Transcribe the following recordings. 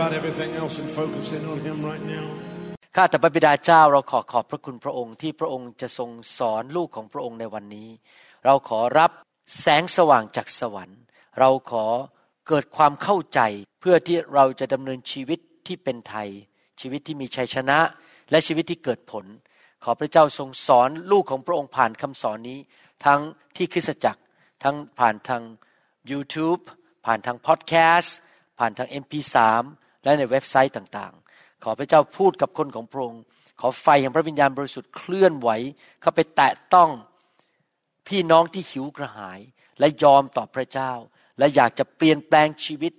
about everything else and focus in on Him right now. ข้าแต่พระบิดาเจ้าเราขอขอบพระคุณพระองค์ที่พระองค์จะทรงสอนลูกของพระองค์ในวันนี้ เราขอรับแสงสว่างจากสวรรค์ เราขอเกิดความเข้าใจเพื่อที่เราจะดำเนินชีวิตที่เป็นไทย ชีวิตที่มีชัยชนะ และชีวิตที่เกิดผล ขอพระเจ้าทรงสอนลูกของพระองค์ผ่านคำสอนนี้ ทั้งที่คริสตจักร ทั้งผ่านทาง YouTube ผ่านทางพอดแคสต์ผ่านทาง MP3 และในเว็บไซต์ต่างๆ ขอพระเจ้าพูดกับคนของพระองค์ ขอไฟแห่งพระวิญญาณบริสุทธิ์เคลื่อนไหว เข้าไปแตะต้องพี่น้องที่หิวกระหาย และยอมต่อพระเจ้า และอยากจะเปลี่ยนแปลงชีวิต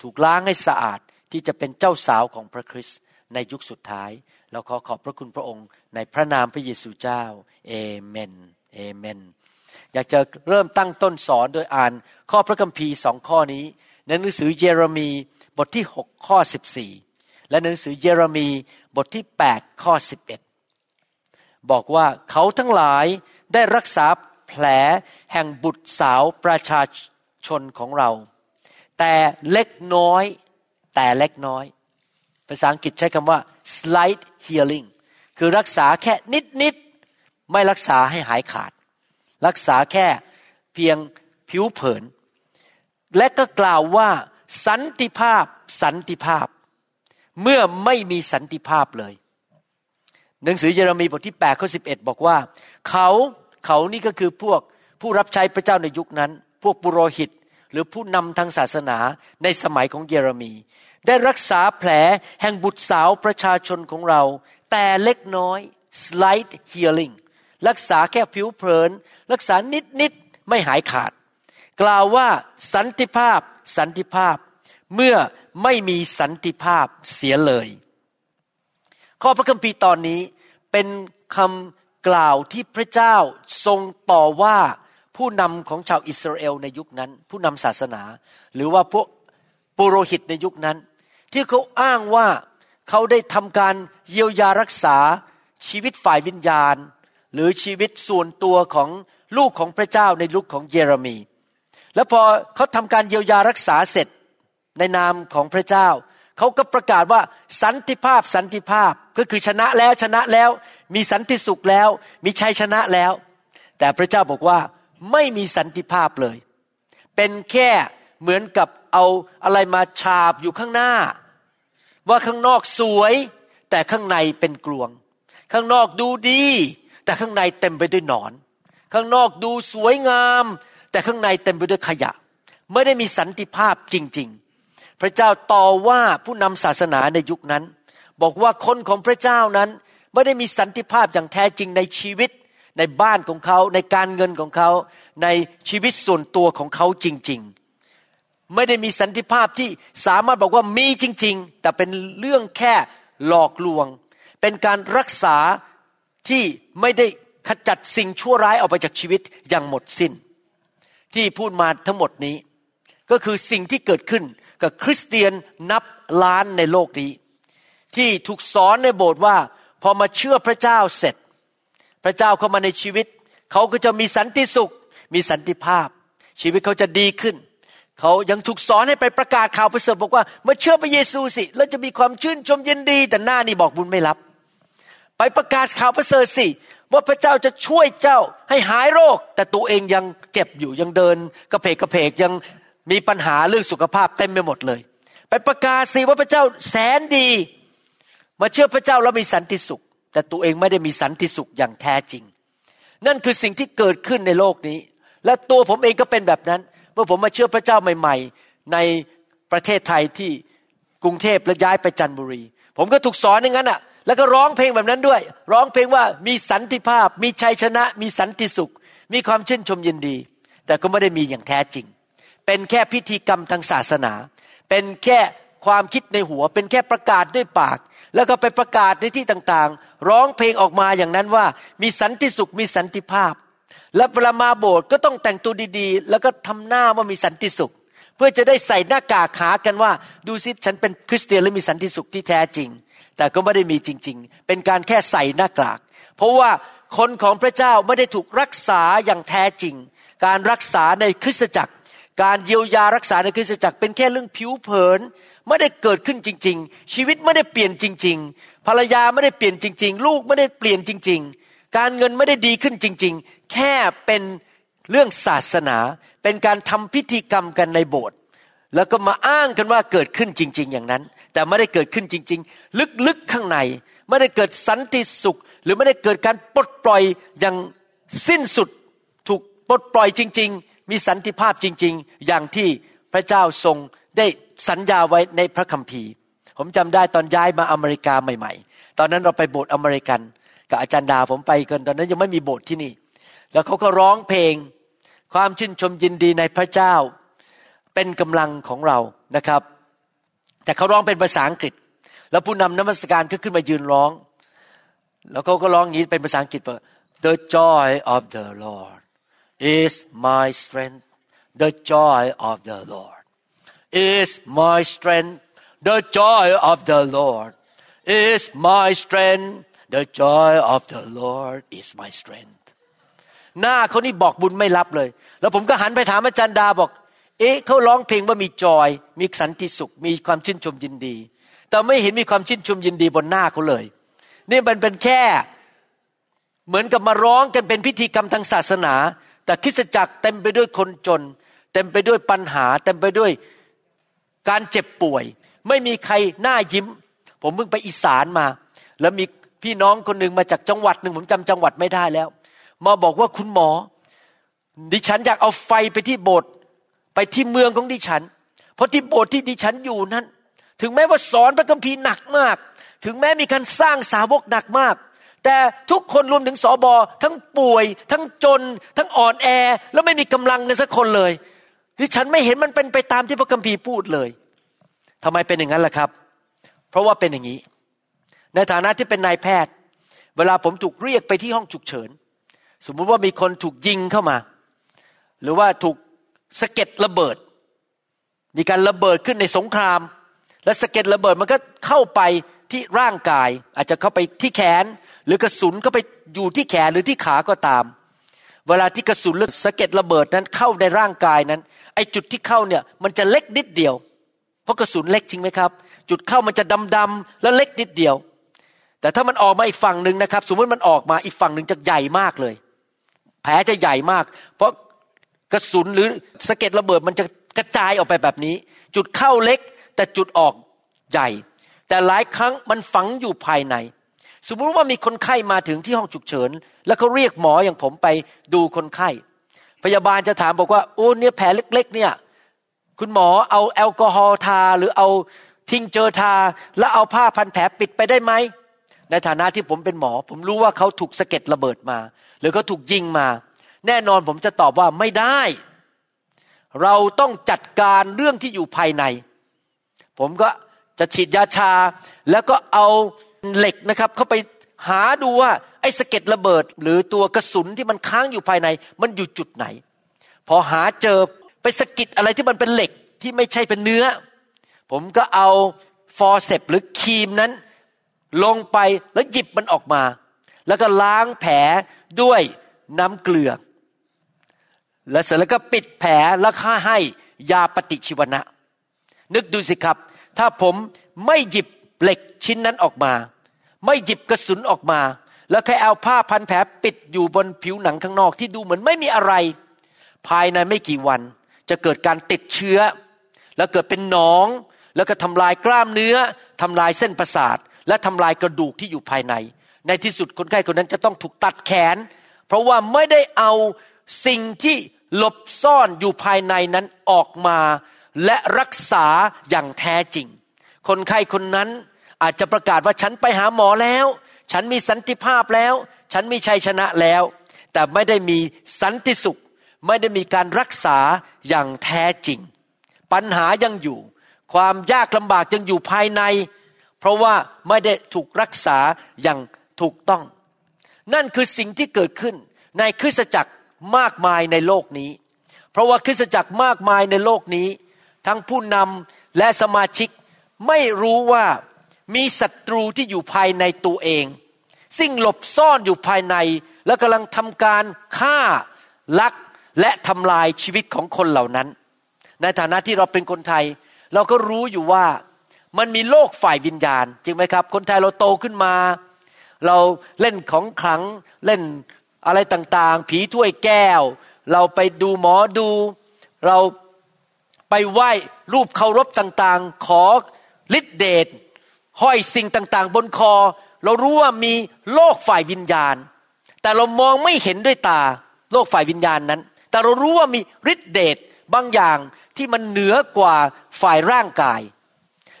ถูกล้างให้สะอาดที่จะเป็นเจ้าสาวของพระคริสต์ในยุคสุดท้าย เราขอขอบพระคุณพระองค์ ในพระนามพระเยซูเจ้า เอเมน เอเมน อยากจะเริ่มตั้งต้นสอนโดยอ่านข้อพระคัมภีร์สองข้อนี้ในหนังสือเยเรมี บทที่ 6 ข้อ 14 และหนังสือเยเรมีบทที่ 8 ข้อ 11 บอกว่าเขาทั้งหลายได้รักษาแผลแห่งบุตรสาวประชาชนของเรา แต่เล็กน้อยแต่เล็กน้อย ภาษาอังกฤษใช้คำว่า slight healing คือรักษาแค่นิดนิดๆไม่รักษาให้หายขาด รักษาแค่เพียงผิวเผิน และก็กล่าวว่า สันติภาพสันติภาพ เมื่อไม่มีสันติภาพเลย หนังสือเยเรมีบทที่8ข้อ11 บอกว่า เขาเขานี่ก็คือพวกผู้รับใช้พระเจ้าในยุคนั้น พวกปุโรหิต หรือผู้นำทางศาสนาในสมัยของเยเรมี ได้รักษาแผลแห่งบุตรสาวประชาชนของเรา แต่เล็กน้อย slight healing รักษาแค่ผิวเผิน รักษานิดนิดๆไม่หายขาด กล่าวว่าสันติภาพสันติภาพ เมื่อไม่มีสันติภาพเสียเลย ข้อพระคัมภีร์ตอนนี้เป็นคำกล่าวที่พระเจ้าทรงต่อว่าผู้นำของชาวอิสราเอลในยุคนั้น ผู้นำศาสนา หรือว่าพวกปุโรหิตในยุคนั้น ที่เขาอ้างว่าเขาได้ทำการเยียวยารักษาชีวิตฝ่ายวิญญาณ หรือชีวิตส่วนตัวของลูกของพระเจ้าในลุคของเยเรมี แล้วพอเขาทำการเยียวยารักษาเสร็จในนามของพระเจ้า เขาก็ประกาศว่าสันติภาพสันติภาพก็คือชนะแล้วชนะแล้ว มีสันติสุขแล้ว มีชัยชนะแล้ว แต่พระเจ้าบอกว่าไม่มีสันติภาพเลย เป็นแค่เหมือนกับเอาอะไรมาฉาบอยู่ข้างหน้า ว่าข้างนอกสวย แต่ข้างในเป็นกลวง ข้างนอกดูดี แต่ข้างในเต็มไปด้วยหนอน ข้างนอกดูสวยงาม แต่ข้างในเต็มไปด้วยขยะ ไม่ได้มีสันติภาพจริง ๆ พระเจ้าต่อว่าผู้นำศาสนาในยุคนั้น บอกว่าคนของพระเจ้านั้นไม่ได้มีสันติภาพอย่างแท้จริงในชีวิต ในบ้านของเขาในการเงินของเขาในชีวิตส่วนตัวของเขาจริง ๆ ไม่ได้มีสันติภาพที่สามารถบอกว่ามีจริง ๆ แต่เป็นเรื่องแค่หลอกลวง เป็นการรักษาที่ไม่ได้ขจัดสิ่งชั่วร้ายออกไปจากชีวิตอย่างหมดสิ้น ที่พูดมาทั้งหมดนี้ ก็คือสิ่งที่เกิดขึ้นกับคริสเตียนนับล้านในโลกนี้ ที่ถูกสอนในโบสถ์ว่า พอมาเชื่อพระเจ้าเสร็จ พระเจ้าเข้ามาในชีวิต เขาก็จะมีสันติสุข มีสันติภาพ ชีวิตเขาจะดีขึ้น เขายังถูกสอนให้ไปประกาศข่าวประเสริฐบอกว่ามาเชื่อพระเยซูสิ แล้วจะมีความชื่นชมยินดี แต่หน้านี่บอกบุญไม่รับ ไปประกาศข่าวประเสริฐสิว่าพระเจ้าจะช่วยเจ้าให้หายโรค แต่ตัวเองยังเจ็บอยู่ยังเดิน กระเพกกระเพกยังมีปัญหาเรื่องสุขภาพเต็มไปหมดเลย ไปประกาศสิว่าพระเจ้าแสนดี มาเชื่อพระเจ้าแล้วมีสันติสุข แต่ตัวเองไม่ได้มีสันติสุขอย่างแท้จริง นั่นคือสิ่งที่เกิดขึ้นในโลกนี้ และตัวผมเองก็เป็นแบบนั้น เมื่อผมมาเชื่อพระเจ้าใหม่ ๆ ในประเทศไทยที่กรุงเทพและย้ายไปจันทบุรี ผมก็ถูกสอนอย่างนั้นอะ แล้วก็ร้องเพลงแบบนั้นด้วย ร้องเพลงว่ามีสันติภาพ มีชัยชนะ มีสันติสุข มีความชื่นชมยินดี แต่ก็ไม่ได้มีอย่างแท้จริง เป็นแค่พิธีกรรมทางศาสนา เป็นแค่ความคิดในหัว เป็นแค่ประกาศด้วยปาก แล้วก็ไปประกาศในที่ต่างๆ ร้องเพลงออกมาอย่างนั้นว่า มีสันติสุข มีสันติภาพ และเวลามาโบสถ์ก็ต้องแต่งตัวดีๆ แล้วก็ทำหน้าว่ามีสันติสุข เพื่อจะได้ใส่หน้ากากขากันว่า ดูสิฉันเป็นคริสเตียนและมีสันติสุขที่แท้จริง แต่ก็ไม่ได้มีจริง ๆ เป็นการแค่ใส่หน้ากาก เพราะว่าคนของพระเจ้าไม่ได้ถูกรักษาอย่างแท้จริง การรักษาในคริสตจักร การเยียวยารักษาในคริสตจักร เป็นแค่เรื่องผิวเผิน ไม่ได้เกิดขึ้นจริง ๆ ชีวิตไม่ได้เปลี่ยนจริง ๆ ภรรยาไม่ได้เปลี่ยนจริง ๆ ลูกไม่ได้เปลี่ยนจริง ๆ การเงินไม่ได้ดีขึ้นจริง ๆ แค่เป็นเรื่องศาสนา เป็นการทำพิธีกรรมกันในโบสถ์แล้วก็มาอ้างกันว่าเกิดขึ้นจริง ๆ อย่างนั้น แต่ไม่ได้เกิดขึ้นจริง ๆ ลึกๆข้างใน ไม่ได้เกิดสันติสุข หรือไม่ได้เกิดการปลดปล่อยอย่างสิ้นสุดถูกปลดปล่อยจริง ๆ มีสันติภาพจริง ๆ อย่างที่พระเจ้าทรงได้สัญญาไว้ในพระคัมภีร์ ผมจำได้ตอนย้ายมาอเมริกาใหม่ ๆ ตอนนั้นเราไปโบสถ์อเมริกันกับอาจารย์ดาผมไปกันตอนนั้นยังไม่มีโบสถ์ที่นี่ แล้วเขาก็ร้องเพลง ความชื่นชมยินดีในพระเจ้า เป็นกำลังของเรานะครับ แต่เขาร้องเป็นภาษาอังกฤษ แล้วผู้นำนมัสการก็ขึ้นมายืนร้อง แล้วเขาก็ร้องอย่างนี้เป็นภาษาอังกฤษว่า The joy of the Lord is my strength The joy of the Lord is my strength The joy of the Lord is my strength The joy of the Lord is my strength หน้าเขานี่บอกบุญไม่รับเลย แล้วผมก็หันไปถามอาจารย์ดาบอก เอ๊ะเขาร้องเพลงว่ามีจอย มีสันติสุข มีความชื่นชมยินดี แต่ไม่เห็นมีความชื่นชมยินดีบนหน้าเขาเลย นี่มันเป็นแค่เหมือนกับมาร้องกันเป็นพิธีกรรมทางศาสนา แต่คริสตจักรเต็มไปด้วยคนจน เต็มไปด้วยปัญหา เต็มไปด้วยการเจ็บป่วย ไม่มีใครหน้ายิ้ม ผมเพิ่งไปอีสานมา แล้วมีพี่น้องคนหนึ่งมาจากจังหวัดหนึ่งผมจำจังหวัดไม่ได้แล้ว มาบอกว่าคุณหมอ ดิฉันอยากเอาไฟไปที่โบสถ์ ที่เมืองของดิฉัน เพราะที่โบสถ์ที่ดิฉันอยู่นั้น ถึงแม้ว่าสอนพระคัมภีร์หนักมาก ถึงแม้มีการสร้างสาวกหนักมาก แต่ทุกคนรวมถึงสอบอทั้งป่วย ทั้งจน ทั้งอ่อนแอ แล้วไม่มีกำลังในสักคนเลย ดิฉันไม่เห็นมันเป็นไปตามที่พระคัมภีร์พูดเลยทำไมเป็นอย่างนั้นล่ะครับ เพราะว่าเป็นอย่างนี้ ในฐานะที่เป็นนายแพทย์ เวลาผมถูกเรียกไปที่ห้องฉุกเฉิน สมมุติว่ามีคนถูกยิงเข้ามา หรือว่าถูก สะเก็ดระเบิด มีการระเบิดขึ้นในสงคราม และสะเก็ดระเบิดมันก็เข้าไปที่ร่างกาย อาจจะเข้าไปที่แขน หรือกระสุนก็ไปอยู่ที่แขนหรือที่ขาก็ตาม เวลาที่กระสุนหรือสะเก็ดระเบิดนั้นเข้าในร่างกายนั้น ไอจุดที่เข้าเนี่ยมันจะเล็กนิดเดียว เพราะกระสุนเล็กจริงไหมครับ จุดเข้ามันจะดำๆและเล็กนิดเดียว แต่ถ้ามันออกมาอีกฝั่งหนึ่งนะครับ สมมติมันออกมาอีกฝั่งหนึ่งจะใหญ่มากเลย แผลจะใหญ่มาก เพราะ กระสุนหรือสะเก็ดระเบิดมันจะกระจายออกไปแบบนี้ จุดเข้าเล็ก แต่จุดออกใหญ่ แต่หลายครั้งมันฝังอยู่ภายใน สมมุติว่ามีคนไข้มาถึงที่ห้องฉุกเฉิน แล้วเขาเรียกหมออย่างผมไปดูคนไข้ พยาบาลจะถามบอกว่าโอ้เนี่ยแผลเล็ก ๆ เนี่ย คุณหมอเอาแอลกอฮอล์ทาหรือเอาทิ้งเจอทา แล้วเอาผ้าพันแผลปิดไปได้ไหมในฐานะที่ผมเป็นหมอ ผมรู้ว่าเขาถูกสะเก็ดระเบิดมา หรือเขาถูกยิงมา แน่นอนผมจะตอบว่าไม่ได้ เราต้องจัดการเรื่องที่อยู่ภายใน ผมก็จะฉีดยาชา แล้วก็เอาเหล็กนะครับเข้าไปหาดูว่าไอ้สะเก็ดระเบิด หรือตัวกระสุนที่มันค้างอยู่ภายใน มันอยู่จุดไหน พอหาเจอไปสะกิดอะไรที่มันเป็นเหล็กที่ไม่ใช่เป็นเนื้อ ผมก็เอาฟอร์เซปหรือครีมนั้น ลงไปแล้วหยิบมันออกมา แล้วก็ล้างแผลด้วยน้ำเกลือ และเสร็จแล้วก็ปิดแผลแล้วค่าให้ยาปฏิชีวนะ นึกดูสิครับ ถ้าผมไม่หยิบเหล็กชิ้นนั้นออกมา ไม่หยิบกระสุนออกมา แล้วแค่เอาผ้าพันแผลปิดอยู่บนผิวหนังข้างนอกที่ดูเหมือนไม่มีอะไร ภายในไม่กี่วัน จะเกิดการติดเชื้อ แล้วเกิดเป็นหนอง แล้วก็ทำลายกล้ามเนื้อทำลายเส้นประสาท และทำลายกระดูกที่อยู่ภายใน ในที่สุดคนไข้คนนั้นจะต้องถูกตัดแขน เพราะว่าไม่ได้เอา สิ่งที่หลบซ่อนอยู่ภายในนั้นออกมา และรักษาอย่างแท้จริง คนไข้คนนั้นอาจจะประกาศว่าฉันไปหาหมอแล้ว ฉันมีสันติภาพแล้ว ฉันมีชัยชนะแล้ว แต่ไม่ได้มีสันติสุข ไม่ได้มีการรักษาอย่างแท้จริง ปัญหายังอยู่ ความยากลำบากยังอยู่ภายใน เพราะว่าไม่ได้ถูกรักษาอย่างถูกต้อง นั่นคือสิ่งที่เกิดขึ้นในคริสตจักร มากมายในโลกนี้ เพราะว่าคริสตจักรมากมายในโลกนี้ ทั้งผู้นำและสมาชิกไม่รู้ว่ามีศัตรูที่อยู่ภายในตัวเองสิ่งหลบซ่อนอยู่ภายใน และกำลังทำการฆ่าลักและทำลายชีวิตของคนเหล่านั้น ในฐานะที่เราเป็นคนไทย เราก็รู้อยู่ว่ามันมีโลกฝ่ายวิญญาณ จริงไหมครับ คนไทยเราโตขึ้นมา เราเล่นของขลังเล่น อะไรต่างๆ ผีถ้วยแก้ว เราไปดูหมอดู เราไปไหว้รูปเคารพต่างๆ ขอฤทธิเดชห้อยสิ่งต่างๆ บนคอ เรารู้ว่ามีโลกฝ่ายวิญญาณ แต่เรามองไม่เห็นด้วยตาโลกฝ่ายวิญญาณนั้น แต่เรารู้ว่ามีฤทธิเดชบางอย่างที่มันเหนือกว่าฝ่ายร่างกาย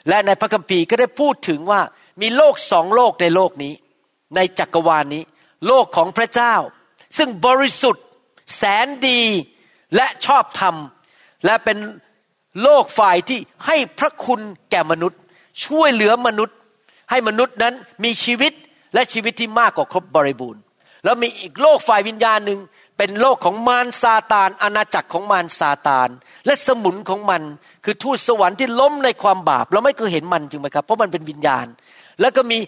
และในพระคัมภีร์ก็ได้พูดถึงว่ามีโลกสองโลกในโลกนี้ ในจักรวาลนนี้ โลกของพระเจ้า ซึ่งบริสุทธิ์ แสนดีและชอบธรรม และเป็นโลกฝ่ายที่ให้พระคุณแก่มนุษย์ ช่วยเหลือมนุษย์ ให้มนุษย์นั้นมีชีวิตและชีวิตที่มากกว่าครบบริบูรณ์ แล้วมีอีกโลกฝ่ายวิญญาณหนึ่งเป็นโลกของมารซาตานอาณาจักรของมารซาตาน และสมุนของมัน คือทูตสวรรค์ที่ล้มในความบาป เราไม่เคยเห็นมันจริงไหมครับ เพราะมันเป็นวิญญาณ แล้วก็มี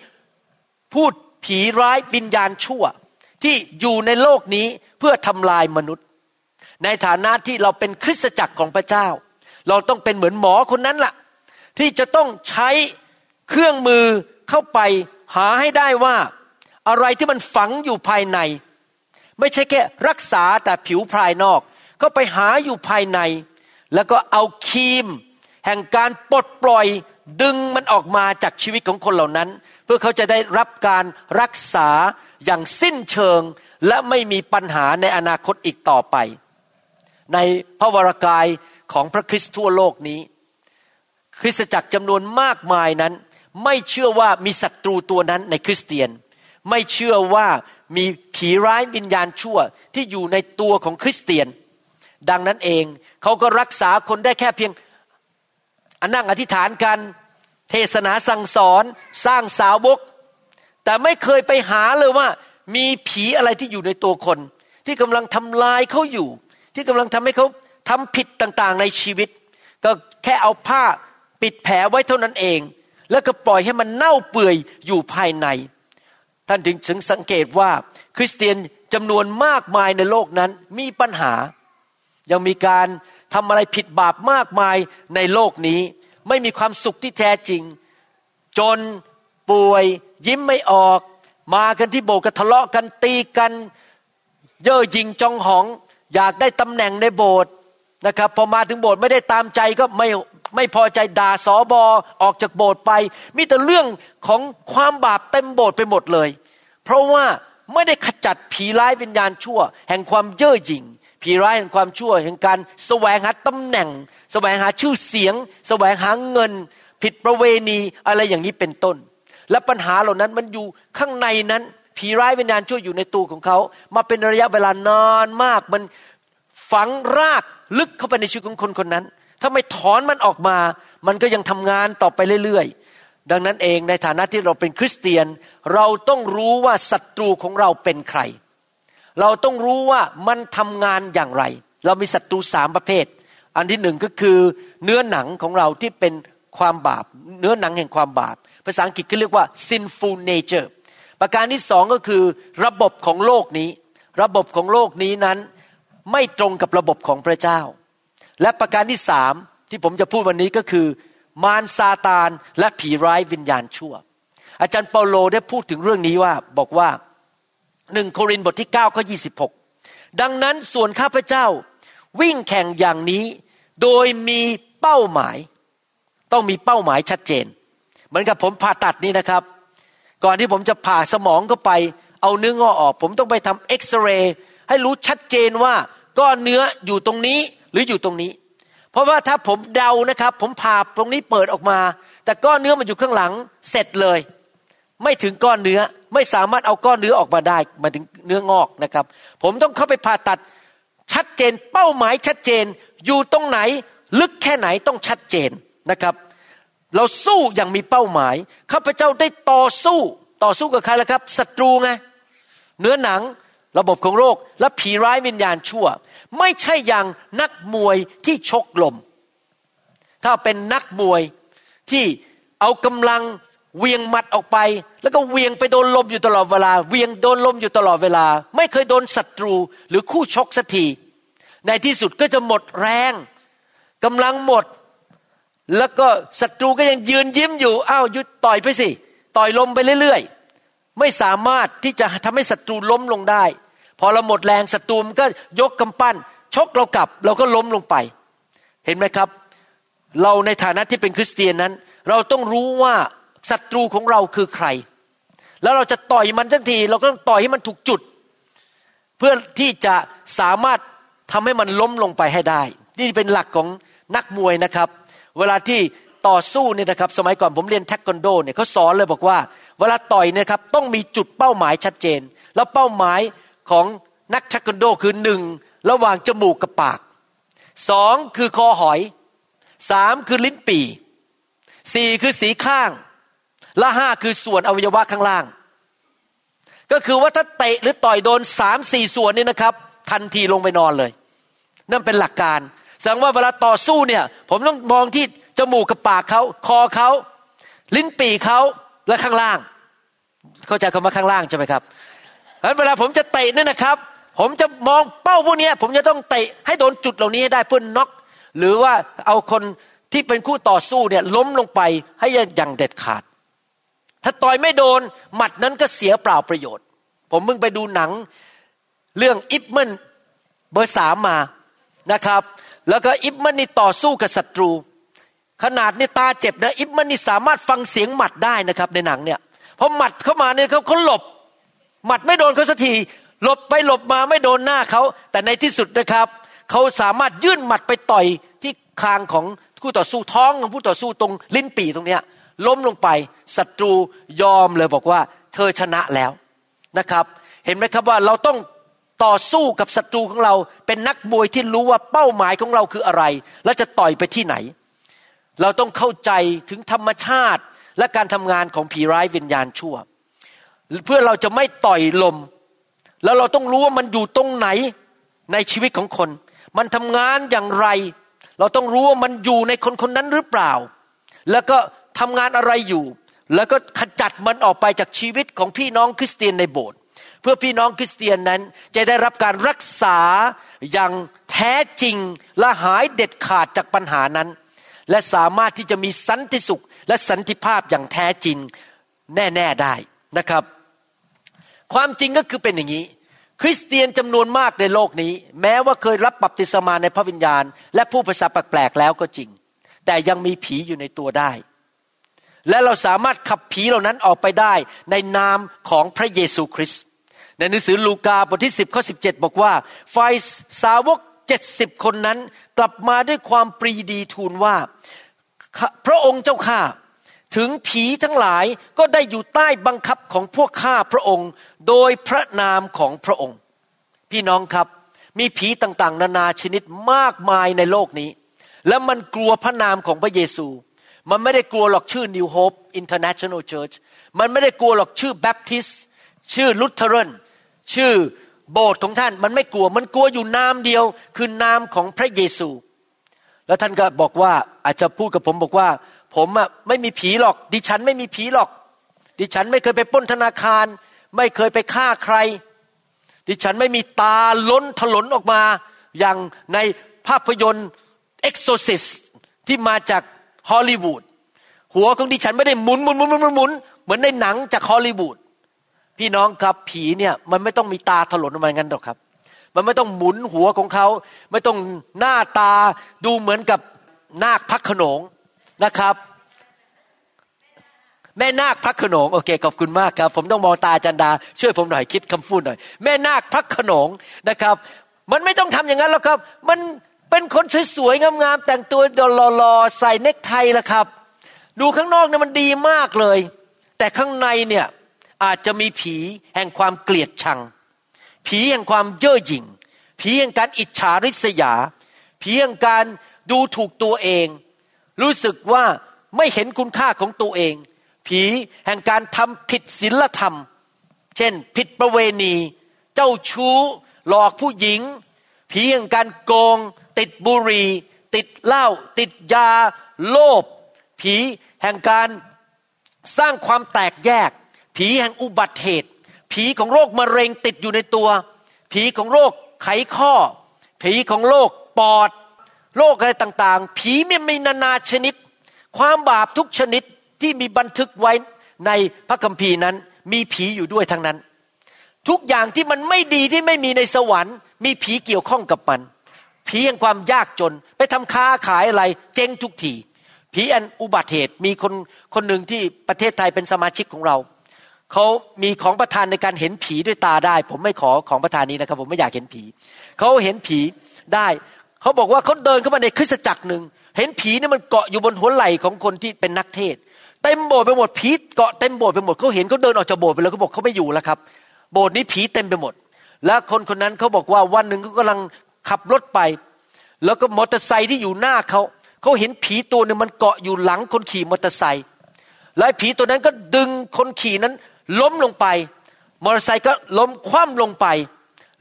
พูด ผีร้ายวิญญาณชั่ว ที่อยู่ในโลกนี้เพื่อทำลายมนุษย์ ในฐานะที่เราเป็นคริสตจักรของพระเจ้า เราต้องเป็นเหมือนหมอคนนั้นละ่ะ ที่จะต้องใช้เครื่องมือเข้าไปหาให้ได้ว่า อะไรที่มันฝังอยู่ภายใน ไม่ใช่แค่รักษาแต่ผิวภายนอก ก็ไปหาอยู่ภายใน แล้วก็เอาครีม แห่งการปลดปล่อยดึงมันออกมาจากชีวิตของคนเหล่านั้น เพื่อเขาจะได้รับการรักษาอย่างสิ้นเชิงและไม่มีปัญหาในอนาคตอีกต่อไป ในพระวรากายของพระคริสต์ทั่วโลกนี้ คริสตจักรจำนวนมากมายนั้น ไม่เชื่อว่ามีศัตรูตัวนั้นในคริสเตียน ไม่เชื่อว่ามีผีร้ายวิญญาณชั่วที่อยู่ในตัวของคริสเตียน ดังนั้นเองเขาก็รักษาคนได้แค่เพียงอนั่งอธิษฐานกัน เทศนาสั่งสอนสร้างสาวก แต่ไม่เคยไปหาเลยว่า มีผีอะไรที่อยู่ในตัวคน ที่กำลังทำลายเขาอยู่ ที่กำลังทำให้เขาทำผิดต่างๆในชีวิต ก็แค่เอาผ้าปิดแผลไว้เท่านั้นเอง แล้วก็ปล่อยให้มันเน่าเปื่อยอยู่ภายใน ท่านถึงถึงสังเกตว่า คริสเตียนจำนวนมากมายในโลกนั้นมีปัญหา ยังมีการทำอะไรผิดบาปมากมายในโลกนี้ ไม่มีความสุขที่แท้จริง จนป่วยยิ้มไม่ออก มากันที่โบสถ์ก็ทะเลาะกันตีกัน เย่อหยิ่งจองหอง อยากได้ตำแหน่งในโบสถ์นะครับพอมาถึงโบสถ์ไม่ได้ตามใจก็ไม่ไม่พอใจด่าสอบอออกจากโบสถ์ไป มีแต่เรื่องของความบาปเต็มโบสถ์ไปหมดเลย เพราะว่าไม่ได้ขจัดผีร้ายวิญญาณชั่ว แห่งความเย่อหยิ่งผีร้ายแห่งความชั่ว แห่งการแสวงหาตำแหน่ง แสวงหาชื่อเสียง แสวงหาเงิน ผิดประเวณีอะไรอย่างนี้เป็นต้น และปัญหาเหล่านั้นมันอยู่ข้างในนั้นผีร้ายวิญญาณชั่วอยู่ในตัวของเขา มาเป็นระยะเวลานานมาก มันฝังรากลึกเข้าไปในชีวิตของคนคนนั้น ถ้าไม่ถอนมันออกมา มันก็ยังทำงานต่อไปเรื่อยๆ ดังนั้นเองในฐานะที่เราเป็นคริสเตียน เราต้องรู้ว่าศัตรูของเราเป็นใคร เราต้องรู้ว่ามันทำงานอย่างไร เรามีศัตรูสามประเภท อันที่หนึ่งก็คือเนื้อหนังของเราที่เป็นความบาป เนื้อหนังแห่งความบาป ภาษาอังกฤษก็เรียกว่า sinful nature ประการที่สองก็คือระบบของโลกนี้ ระบบของโลกนี้นั้นไม่ตรงกับระบบของพระเจ้า และประการที่สามที่ผมจะพูดวันนี้ก็คือ มารซาตานและผีร้ายวิญญาณชั่ว อาจารย์เปาโลได้พูดถึงเรื่องนี้ว่าบอกว่าหนึ่งโครินธ์บทที่9ข้อ26 ดังนั้นส่วนข้าพเจ้า วิ่งแข่งอย่างนี้โดยมีเป้าหมาย ต้องมีเป้าหมายชัดเจน เหมือนกับผมผ่าตัดนี่นะครับ ก่อนที่ผมจะผ่าสมองเข้าไป เอาเนื้องอออก ผมต้องไปทำเอ็กซเรย์ให้รู้ชัดเจนว่าก้อนเนื้ออยู่ตรงนี้หรืออยู่ตรงนี้ เพราะว่าถ้าผมเดานะครับ ผมผ่าตรงนี้เปิดออกมา แต่ก้อนเนื้อมันอยู่ข้างหลังเสร็จเลย ไม่ถึงก้อนเนื้อไม่สามารถเอาก้อนเนื้อออกมาได้มาถึงเนื้องอกนะครับ ผมต้องเข้าไปผ่าตัด ชัดเจนเป้าหมายชัดเจนอยู่ตรงไหนลึกแค่ไหนต้องชัดเจนนะครับ เราสู้อย่างมีเป้าหมายข้าพเจ้าได้ต่อสู้ต่อสู้กับใครล่ะครับศัตรูไงเนื้อหนังระบบของโรคและผีร้ายวิญญาณชั่ว ไม่ใช่อย่างนักมวยที่ชกลม ถ้าเป็นนักมวยที่เอากำลัง เวียงมัดออกไป แล้วก็เวียงไปโดนลมอยู่ตลอดเวลา เวียงโดนลมอยู่ตลอดเวลา ไม่เคยโดนศัตรูหรือคู่ชกสักทีในที่สุดก็จะหมดแรงกำลังหมด แล้วก็ศัตรูก็ยังยืนยิ้มอยู่อ้าวยุดต่อยไปสิ ต่อยลมไปเรื่อยๆ ไม่สามารถที่จะทำให้ศัตรูล้มลงได้ พอเราหมดแรงศัตรูมันก็ยกกำปั้น ชกเรากลับ เราก็ล้มลงไป เห็นไหมครับ เราในฐานะที่เป็นคริสเตียนนั้น เราต้องรู้ว่า ศัตรูของเราคือใคร แล้วเราจะต่อยมันทันที เราก็ต้องต่อยให้มันถูกจุด เพื่อที่จะสามารถทำให้มันล้มลงไปให้ได้ นี่เป็นหลักของนักมวยนะครับ เวลาที่ต่อสู้เนี่ยนะครับ สมัยก่อนผมเรียนเทควันโดเนี่ยเขาสอนเลยบอกว่า เวลาต่อยเนี่ยครับต้องมีจุดเป้าหมายชัดเจน แล้วเป้าหมายของนักเทควันโดคือหนึ่งระหว่างจมูกกับปากสองคือคอหอยสามคือลิ้นปี่สี่คือสีข้าง และห้าคือส่วนอวัยวะข้างล่าง ก็คือว่าถ้าเตะหรือต่อยโดนสามสี่ส่วนนี่นะครับ ทันทีลงไปนอนเลย นั่นเป็นหลักการแสดงว่าเวลาต่อสู้เนี่ย ผมต้องมองที่จมูกกับปากเขาคอเขาลิ้นปีเขาและข้างล่าง เข้าใจคำว่าข้างล่างใช่ไหมครับเพราะเวลาผมจะเตะนี่นะครับ ผมจะมองเป้าพวกนี้ผมจะต้องเตะให้โดนจุดเหล่านี้ให้ได้เพื่อนน็อกหรือว่าเอาคนที่เป็นคู่ต่อสู้เนี่ยล้มลงไปให้อย่างเด็ดขาด ถ้าต่อยไม่โดนหมัดนั้นก็เสียเปล่าประโยชน์ ผมเพิ่งไปดูหนังเรื่องอิปมันเบอร์สามมานะครับ แล้วก็อิปมันนี่ต่อสู้กับศัตรู ขนาดนี่ตาเจ็บนะอิปมันนี่สามารถฟังเสียงหมัดได้นะครับในหนังเนี่ยพอหมัดเข้ามาเนี่ยเขาเขาหลบ หมัดไม่โดนเขาสักทีหลบไปหลบมาไม่โดนหน้าเขา แต่ในที่สุดนะครับเขาสามารถยื่นหมัดไปต่อยที่คางของคู่ต่อสู้ท้องของผู้ต่อสู้ตรงลิ้นปี่ตรงเนี้ย ล้มลงไปศัตรูยอมเลยบอกว่า เธอชนะแล้วนะครับ เห็นไหมครับว่าเราต้องต่อสู้กับศัตรูของเราเป็นนักมวยที่รู้ว่าเป้าหมายของเราคืออะไร และจะต่อยไปที่ไหน เราต้องเข้าใจถึงธรรมชาติและการทำงานของผีร้ายวิญญาณชั่ว เพื่อเราจะไม่ต่อยลม แล้วเราต้องรู้ว่ามันอยู่ตรงไหนในชีวิตของคน มันทำงานอย่างไร เราต้องรู้ว่ามันอยู่ในคนคนนั้นหรือเปล่า แล้วก็ ทำงานอะไรอยู่ แล้วก็ขจัดมันออกไปจากชีวิตของพี่น้องคริสเตียนในโบสถ์เพื่อพี่น้องคริสเตียนนั้นจะได้รับการรักษาอย่างแท้จริงและหายเด็ดขาดจากปัญหานั้น และสามารถที่จะมีสันติสุขและสันติภาพอย่างแท้จริงแน่ๆได้นะครับ ความจริงก็คือเป็นอย่างนี้ คริสเตียนจำนวนมากในโลกนี้ แม้ว่าเคยรับบัพติศมาในพระวิญญาณ และผู้ภาษาแปลกๆแล้วก็จริง แต่ยังมีผีอยู่ในตัวได้ และเราสามารถขับผีเหล่านั้นออกไปได้ในนามของพระเยซูคริสต์ในหนังสือลูกาบทที่ 10ข้อ17 บอกว่าฝ่ายสาวกเจ็ดสิบคนนั้นกลับมาด้วยความปรีดีทูลว่า พระองค์เจ้าข้าถึงผีทั้งหลายก็ได้อยู่ใต้บังคับของพวกข้าพระองค์ โดยพระนามของพระองค์ พี่น้องครับมีผีต่างๆ นานาชนิดมากมายในโลกนี้ และมันกลัวพระนามของพระเยซู มันไม่ได้กลัวหรอกชื่อ New Hope International Church มันไม่ได้กลัวหรอกชื่อ Baptist ชื่อลุเทเรนชื่อโบสถ์ของท่านมันไม่กลัว มันกลัวอยู่นามเดียว คือนามของพระเยซู แล้วท่านก็บอกว่าอาจจะพูดกับผมบอกว่า ผมอะไม่มีผีหรอก ดิฉันไม่มีผีหรอก ดิฉันไม่เคยไปป้นธนาคาร ไม่เคยไปฆ่าใคร ดิฉันไม่มีตาล้นถลนออกมา อย่างในภาพยนตร์เอ็กโซซิสที่มาจาก ฮอลลีวูดหัวของดิฉันไม่ได้หมุนหมุนหมุนหมุนหมุนเหมือนในหนังจากฮอลลีวูดพี่น้องครับผีเนี่ยมันไม่ต้องมีตาถลนออกมางั้นหรอกครับ มันไม่ต้องหมุนหัวของเขา ไม่ต้องหน้าตาดูเหมือนกับนาคพักขนงนะครับ แม่นาคพระขนงโอเคขอบคุณมากครับ ผมต้องมองตาจันดา ช่วยผมหน่อยคิดคำพูดหน่อย แม่นาคพระขนงนะครับ มันไม่ต้องทำอย่างนั้นหรอกครับ มัน เป็นคนสวยๆงามๆแต่งตัวหล่อๆใส่เนคไทละครับ ดูข้างนอกเนี่ยมันดีมากเลย แต่ข้างในเนี่ยอาจจะมีผีแห่งความเกลียดชัง ผีแห่งความเย่อหยิ่ง ผีแห่งการอิจฉาริษยา ผีแห่งการดูถูกตัวเอง รู้สึกว่าไม่เห็นคุณค่าของตัวเอง ผีแห่งการทำผิดศีลธรรม เช่น ผิดประเวณี เจ้าชู้ หลอกผู้หญิง ผีแห่งการโกง ติดบุหรี่ ติดเหล้าติดยา โลภผีแห่งการสร้างความแตกแยก ผีแห่งอุบัติเหตุ ผีของโรคมะเร็งติดอยู่ในตัว ผีของโรคไขข้อ ผีของโรคปอด โรคอะไรต่างๆ ผีมันมีนานาชนิด ความบาปทุกชนิดที่มีบันทึกไว้ในพระคัมภีร์นั้น มีผีอยู่ด้วยทั้งนั้น ทุกอย่างที่มันไม่ดีที่ไม่มีในสวรรค์ มีผีเกี่ยวข้องกับมัน ผีแห่งความยากจนไปทำค้าขายอะไรเจ๊งทุกทีผีอันอุบัติเหตุมีคนคนหนึ่งที่ประเทศไทยเป็นสมาชิกของเราเขามีของประทานในการเห็นผีด้วยตาได้ ผมไม่ขอของประทานนี้นะครับ ผมไม่อยากเห็นผีเขาเห็นผีได้เขาบอกว่าเขาเดินเข้ามาในคริสตจักรหนึ่งเห็นผีนี่มันเกาะอยู่บนหัวไหล่ของคนที่เป็นนักเทศเต็มโบสถ์ไปหมดผีเกาะเต็มโบสถ์ไปหมดเขาเห็นเขาเดินออกจากโบสถ์ไปแล้วเขาบอกเขาไม่อยู่แล้วครับ โบสถ์นี้ผีเต็มไปหมด แล้วคนคนนั้นเขาบอกว่าวันหนึ่งเขากำลัง ขับรถไป แล้วก็มอเตอร์ไซค์ที่อยู่หน้าเขาเขาเห็นผีตัวหนึ่งมันเกาะอยู่หลังคนขี่มอเตอร์ไซค์แล้วผีตัวนั้นก็ดึงคนขี่นั้น ล้มลงไป มอเตอร์ไซค์ก็ล้มคว่ำลงไป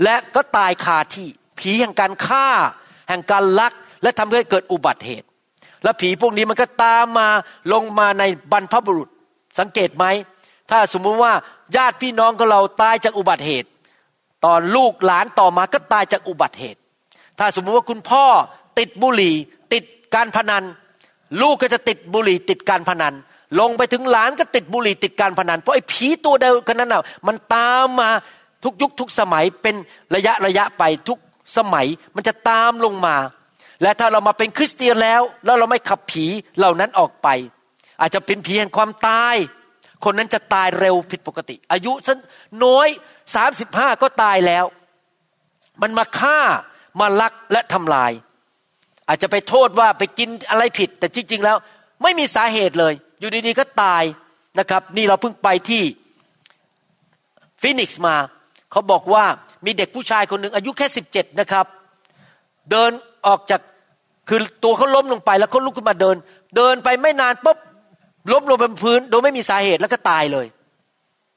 และก็ตายคาที่ ผีแห่งการฆ่า แห่งการลัก และทำให้เกิดอุบัติเหตุ และผีพวกนี้มันก็ตามมาลงมาในบรรพบุรุษ สังเกตไหมถ้าสมมุติว่าญาติพี่น้องของเราตายจากอุบัติเหตุ ตอนลูกหลานต่อมาก็ตายจากอุบัติเหตุ ถ้าสมมติว่าคุณพ่อติดบุหรี่ ติดการพนัน ลูกก็จะติดบุหรี่ ติดการพนัน ลงไปถึงหลานก็ติดบุหรี่ติดการพนัน เพราะไอ้ผีตัวเดียวกันนั้นน่ะมันตามมาทุกยุคทุกสมัยเป็นระยะระยะไปทุกสมัยมันจะตามลงมา และถ้าเรามาเป็นคริสเตียนแล้ว แล้วเราไม่ขับผีเหล่านั้นออกไป อาจจะเป็นผีแห่งความตาย คนนั้นจะตายเร็วผิดปกติ อายุสั้นน้อยสามสิบห้าก็ตายแล้ว มันมาฆ่า มาลักและทำลาย อาจจะไปโทษว่าไปกินอะไรผิด แต่จริง ๆ แล้ว ไม่มีสาเหตุเลย อยู่ดีๆก็ตายนะครับ นี่เราเพิ่งไปที่ฟินิกซ์มา เขาบอกว่ามีเด็กผู้ชายคนหนึ่งอายุแค่สิบเจ็ดนะครับ เดินออกจากคือตัวเขาล้มลงไปแล้วเขาลุกขึ้นมาเดิน เดินไปไม่นานปุ๊บล้มลงบนพื้น โดยไม่มีสาเหตุแล้วก็ตายเลย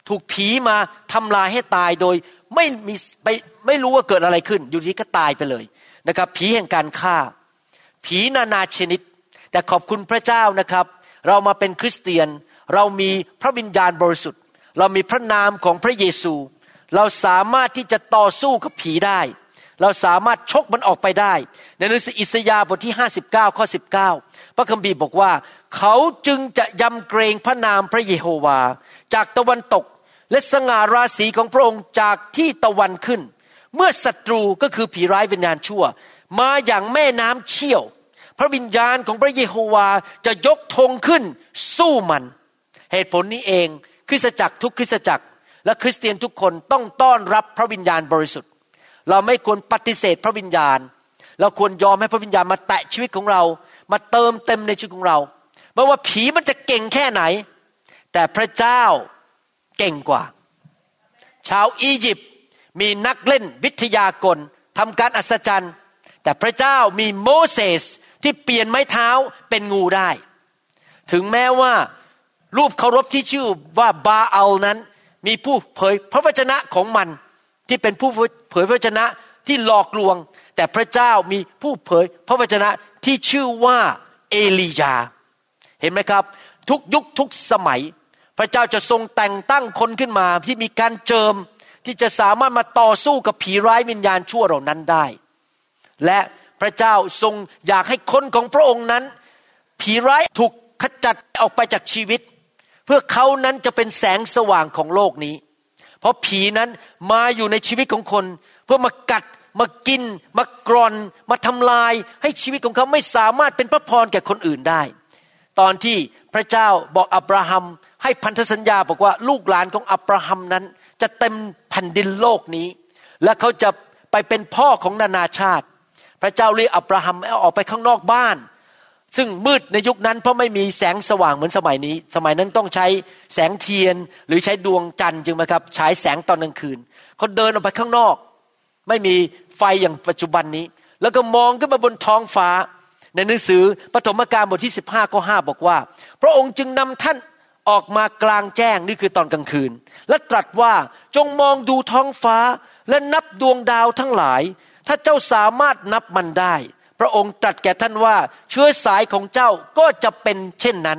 ถูกผีมาทำลายให้ตายโดย ไม่มีไปไม่รู้ว่าเกิดอะไรขึ้น อยู่ดีก็ตายไปเลยนะครับ ผีแห่งการฆ่า ผีนานาชนิด แต่ขอบคุณพระเจ้านะครับ เรามาเป็นคริสเตียน เรามีพระวิญญาณบริสุทธิ์ เรามีพระนามของพระเยซู เราสามารถที่จะต่อสู้กับผีได้ เราสามารถชกมันออกไปได้ ในหนังสืออิสยาห์บทที่ 59ข้อ19 พระคัมภีร์บอกว่า เขาจึงจะยำเกรงพระนามพระเยโฮวา จากตะวันตก และสง่าราศีของพระองค์จากที่ตะวันขึ้น เมื่อศัตรูก็คือผีร้ายวิญญาณชั่ว มาอย่างแม่น้ำเชี่ยว พระวิญญาณของพระเยโฮวาจะยกธงขึ้นสู้มัน เหตุผลนี้เองคริสตจักรทุกคริสตจักร และคริสเตียนทุกคนต้องต้อนรับพระวิญญาณบริสุทธิ์ เราไม่ควรปฏิเสธพระวิญญาณ เราควรยอมให้พระวิญญาณมาแตะชีวิตของเรา มาเติมเต็มในชีวิตของเราไม่ว่าผีมันจะเก่งแค่ไหน แต่พระเจ้า เก่งกว่า ชาวอียิปต์มีนักเล่นวิทยากลทำการอัศจรรย์ แต่พระเจ้ามีโมเสสที่เปลี่ยนไม้เท้าเป็นงูได้ ถึงแม้ว่ารูปเคารพที่ชื่อว่าบาอัลนั้น มีผู้เผยพระวจนะของมันที่เป็นผู้เผยพระวจนะที่หลอกลวง แต่พระเจ้ามีผู้เผยพระวจนะที่ชื่อว่าเอลียา เห็นไหมครับ ทุกยุคทุกสมัย พระเจ้าจะทรงแต่งตั้งคนขึ้นมาที่มีการเจิมที่จะสามารถมาต่อสู้กับผีร้ายวิญญาณชั่วเหล่านั้นได้ และพระเจ้าทรงอยากให้คนของพระองค์นั้น ผีร้ายถูกขจัดออกไปจากชีวิต เพื่อเขานั้นจะเป็นแสงสว่างของโลกนี้ เพราะผีนั้นมาอยู่ในชีวิตของคน เพื่อมากัดมากิน มากรอน มาทำลาย ให้ชีวิตของเขาไม่สามารถเป็นพระพรแก่คนอื่นได้ ตอนที่พระเจ้าบอกอับราฮัม ให้พันธสัญญาบอกว่าลูกหลานของอับราฮัมนั้น จะเต็มแผ่นดินโลกนี้ และเขาจะไปเป็นพ่อของนานาชาติ พระเจ้าเรียกอับราฮัมออกไปข้างนอกบ้าน ซึ่งมืดในยุคนั้นเพราะไม่มีแสงสว่างเหมือนสมัยนี้ สมัยนั้นต้องใช้แสงเทียนหรือใช้ดวงจันทร์จึงไหมครับฉายแสงตอนกลางคืนเขาเดินออกไปข้างนอก ไม่มีไฟอย่างปัจจุบันนี้ แล้วก็มองขึ้นมาบนท้องฟ้า ในหนังสือปฐมกาลบทที่ 15ข้อ5บอกว่า พระองค์จึงนำท่านออกมากลางแจ้งนี่คือตอนกลางคืน และตรัสว่าจงมองดูท้องฟ้าและนับดวงดาวทั้งหลาย ถ้าเจ้าสามารถนับมันได้ พระองค์ตรัสแก่ท่านว่า เชื้อสายของเจ้าก็จะเป็นเช่นนั้น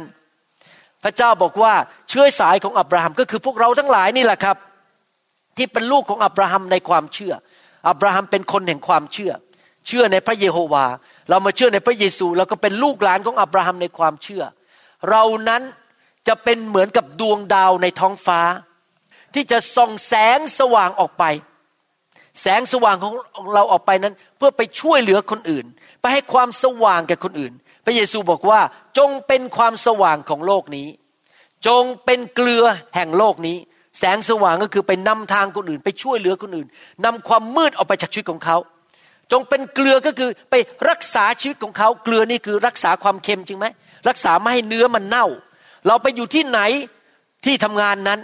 พระเจ้าบอกว่าเชื้อสายของอับราฮัมก็คือพวกเราทั้งหลายนี่แหละครับ ที่เป็นลูกของอับราฮัมในความเชื่อ อับราฮัมเป็นคนแห่งความเชื่อ เชื่อในพระเยโฮวา เรามาเชื่อในพระเยซูเราก็เป็นลูกหลานของอับราฮัมในความเชื่อ เรานั้นจะเป็นเหมือนกับดวงดาวในท้องฟ้า ที่จะส่องแสงสว่างออกไป แสงสว่างของเราออกไปนั้น เพื่อไปช่วยเหลือคนอื่น ไปให้ความสว่างแก่คนอื่น พระเยซูบอกว่าจงเป็นความสว่างของโลกนี้ จงเป็นเกลือแห่งโลกนี้ แสงสว่างก็คือไปนำทางคนอื่น ไปช่วยเหลือคนอื่นนำความมืดออกไปจากชีวิตของเขา จงเป็นเกลือก็คือไปรักษาชีวิตของเขาเกลือนี่คือรักษาความเค็มจริงไหมรักษาไม่ให้เนื้อมันเน่า เราไปอยู่ที่ไหนที่ทำงานนั้น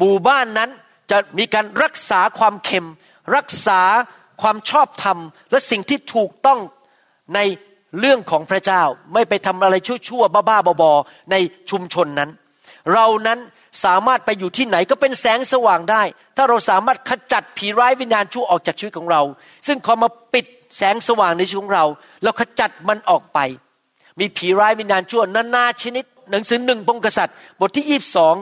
บูบ้านนั้นจะมีการรักษาความเค็ม รักษาความชอบธรรม และสิ่งที่ถูกต้องในเรื่องของพระเจ้าไม่ไปทำอะไรชั่วๆบ้าๆบอๆในชุมชนนั้น เรานั้น สามารถไปอยู่ที่ไหนก็เป็นแสงสว่างได้ ถ้าเราสามารถขจัดผีร้ายวิญญาณชั่วออกจากชีวิตของเรา ซึ่งพอมาปิดแสงสว่างในชีวิตของเรา เราขจัดมันออกไป มีผีร้ายวิญญาณชั่วนานาชนิด หนังสือหนึ่งพงกษัตริย์ บทที่ยี่บสอง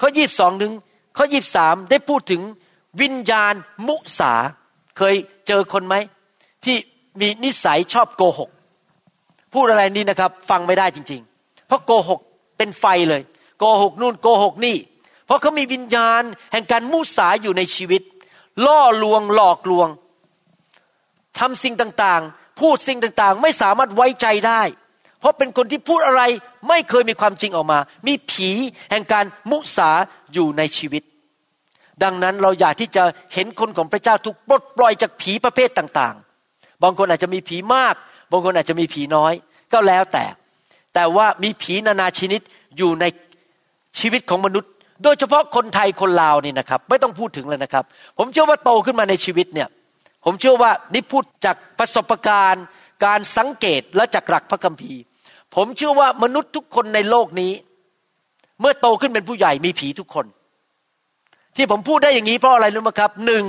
ข้อยี่บสองหนึ่งข้อยี่บสามได้พูดถึงวิญญาณมุสา เคยเจอคนไหม ที่มีนิสัยชอบโกหก พูดอะไรนี่นะครับ ฟังไม่ได้จริง ๆ เพราะโกหกเป็นไฟเลย โกหกนู่นโกหกนี่ เพราะเขามีวิญญาณแห่งการมุสาอยู่ในชีวิต ล่อลวงหลอกลวงทำสิ่งต่างๆ พูดสิ่งต่างๆ ไม่สามารถไว้ใจได้ เพราะเป็นคนที่พูดอะไรไม่เคยมีความจริงออกมา มีผีแห่งการมุสาอยู่ในชีวิต ดังนั้นเราอยากที่จะเห็นคนของพระเจ้าถูกปลดปล่อยจากผีประเภทต่างๆ บางคนอาจจะมีผีมาก บางคนอาจจะมีผีน้อย ก็แล้วแต่แต่ว่ามีผีนานาชนิดอยู่ใน ชีวิตของมนุษย์ โดยเฉพาะคนไทยคนลาวนี่นะครับ ไม่ต้องพูดถึงเลยนะครับ ผมเชื่อว่าโตขึ้นมาในชีวิตเนี่ยผมเชื่อว่านี่พูดจากประสบการณ์ การสังเกตและจากหลักพระคัมภีร์ ผมเชื่อว่ามนุษย์ทุกคนในโลกนี้ เมื่อโตขึ้นเป็นผู้ใหญ่มีผีทุกคน ที่ผมพูดได้อย่างนี้เพราะอะไรรู้ไหมครับหนึ่ง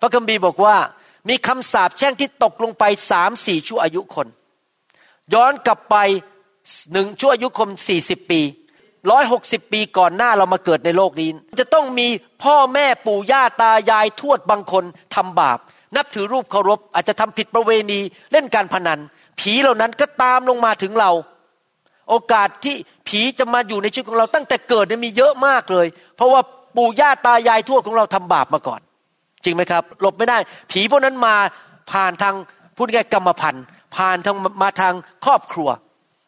พระคัมภีร์บอกว่ามีคำสาปแช่งที่ตกลงไปสามสี่ชั่วอายุคน ย้อนกลับไปหนึ่งชั่วอายุคนสี่สิบปี ร้อยหกสิบปีก่อนหน้าเรามาเกิดในโลกนี้ จะต้องมีพ่อแม่ปู่ย่าตายายทวดบางคนทำบาป นับถือรูปเคารพ อาจจะทำผิดประเวณีเล่นการพนัน ผีเหล่านั้นก็ตามลงมาถึงเรา โอกาสที่ผีจะมาอยู่ในชีวิตของเราตั้งแต่เกิดเนี่ยมีเยอะมากเลย เพราะว่าปู่ย่าตายายทวดของเราทำบาปมาก่อน จริงไหมครับ หลบไม่ได้ ผีพวกนั้นมาผ่านทางพูดง่ายกรรมพันธุ์ผ่านทางมาทางครอบครัว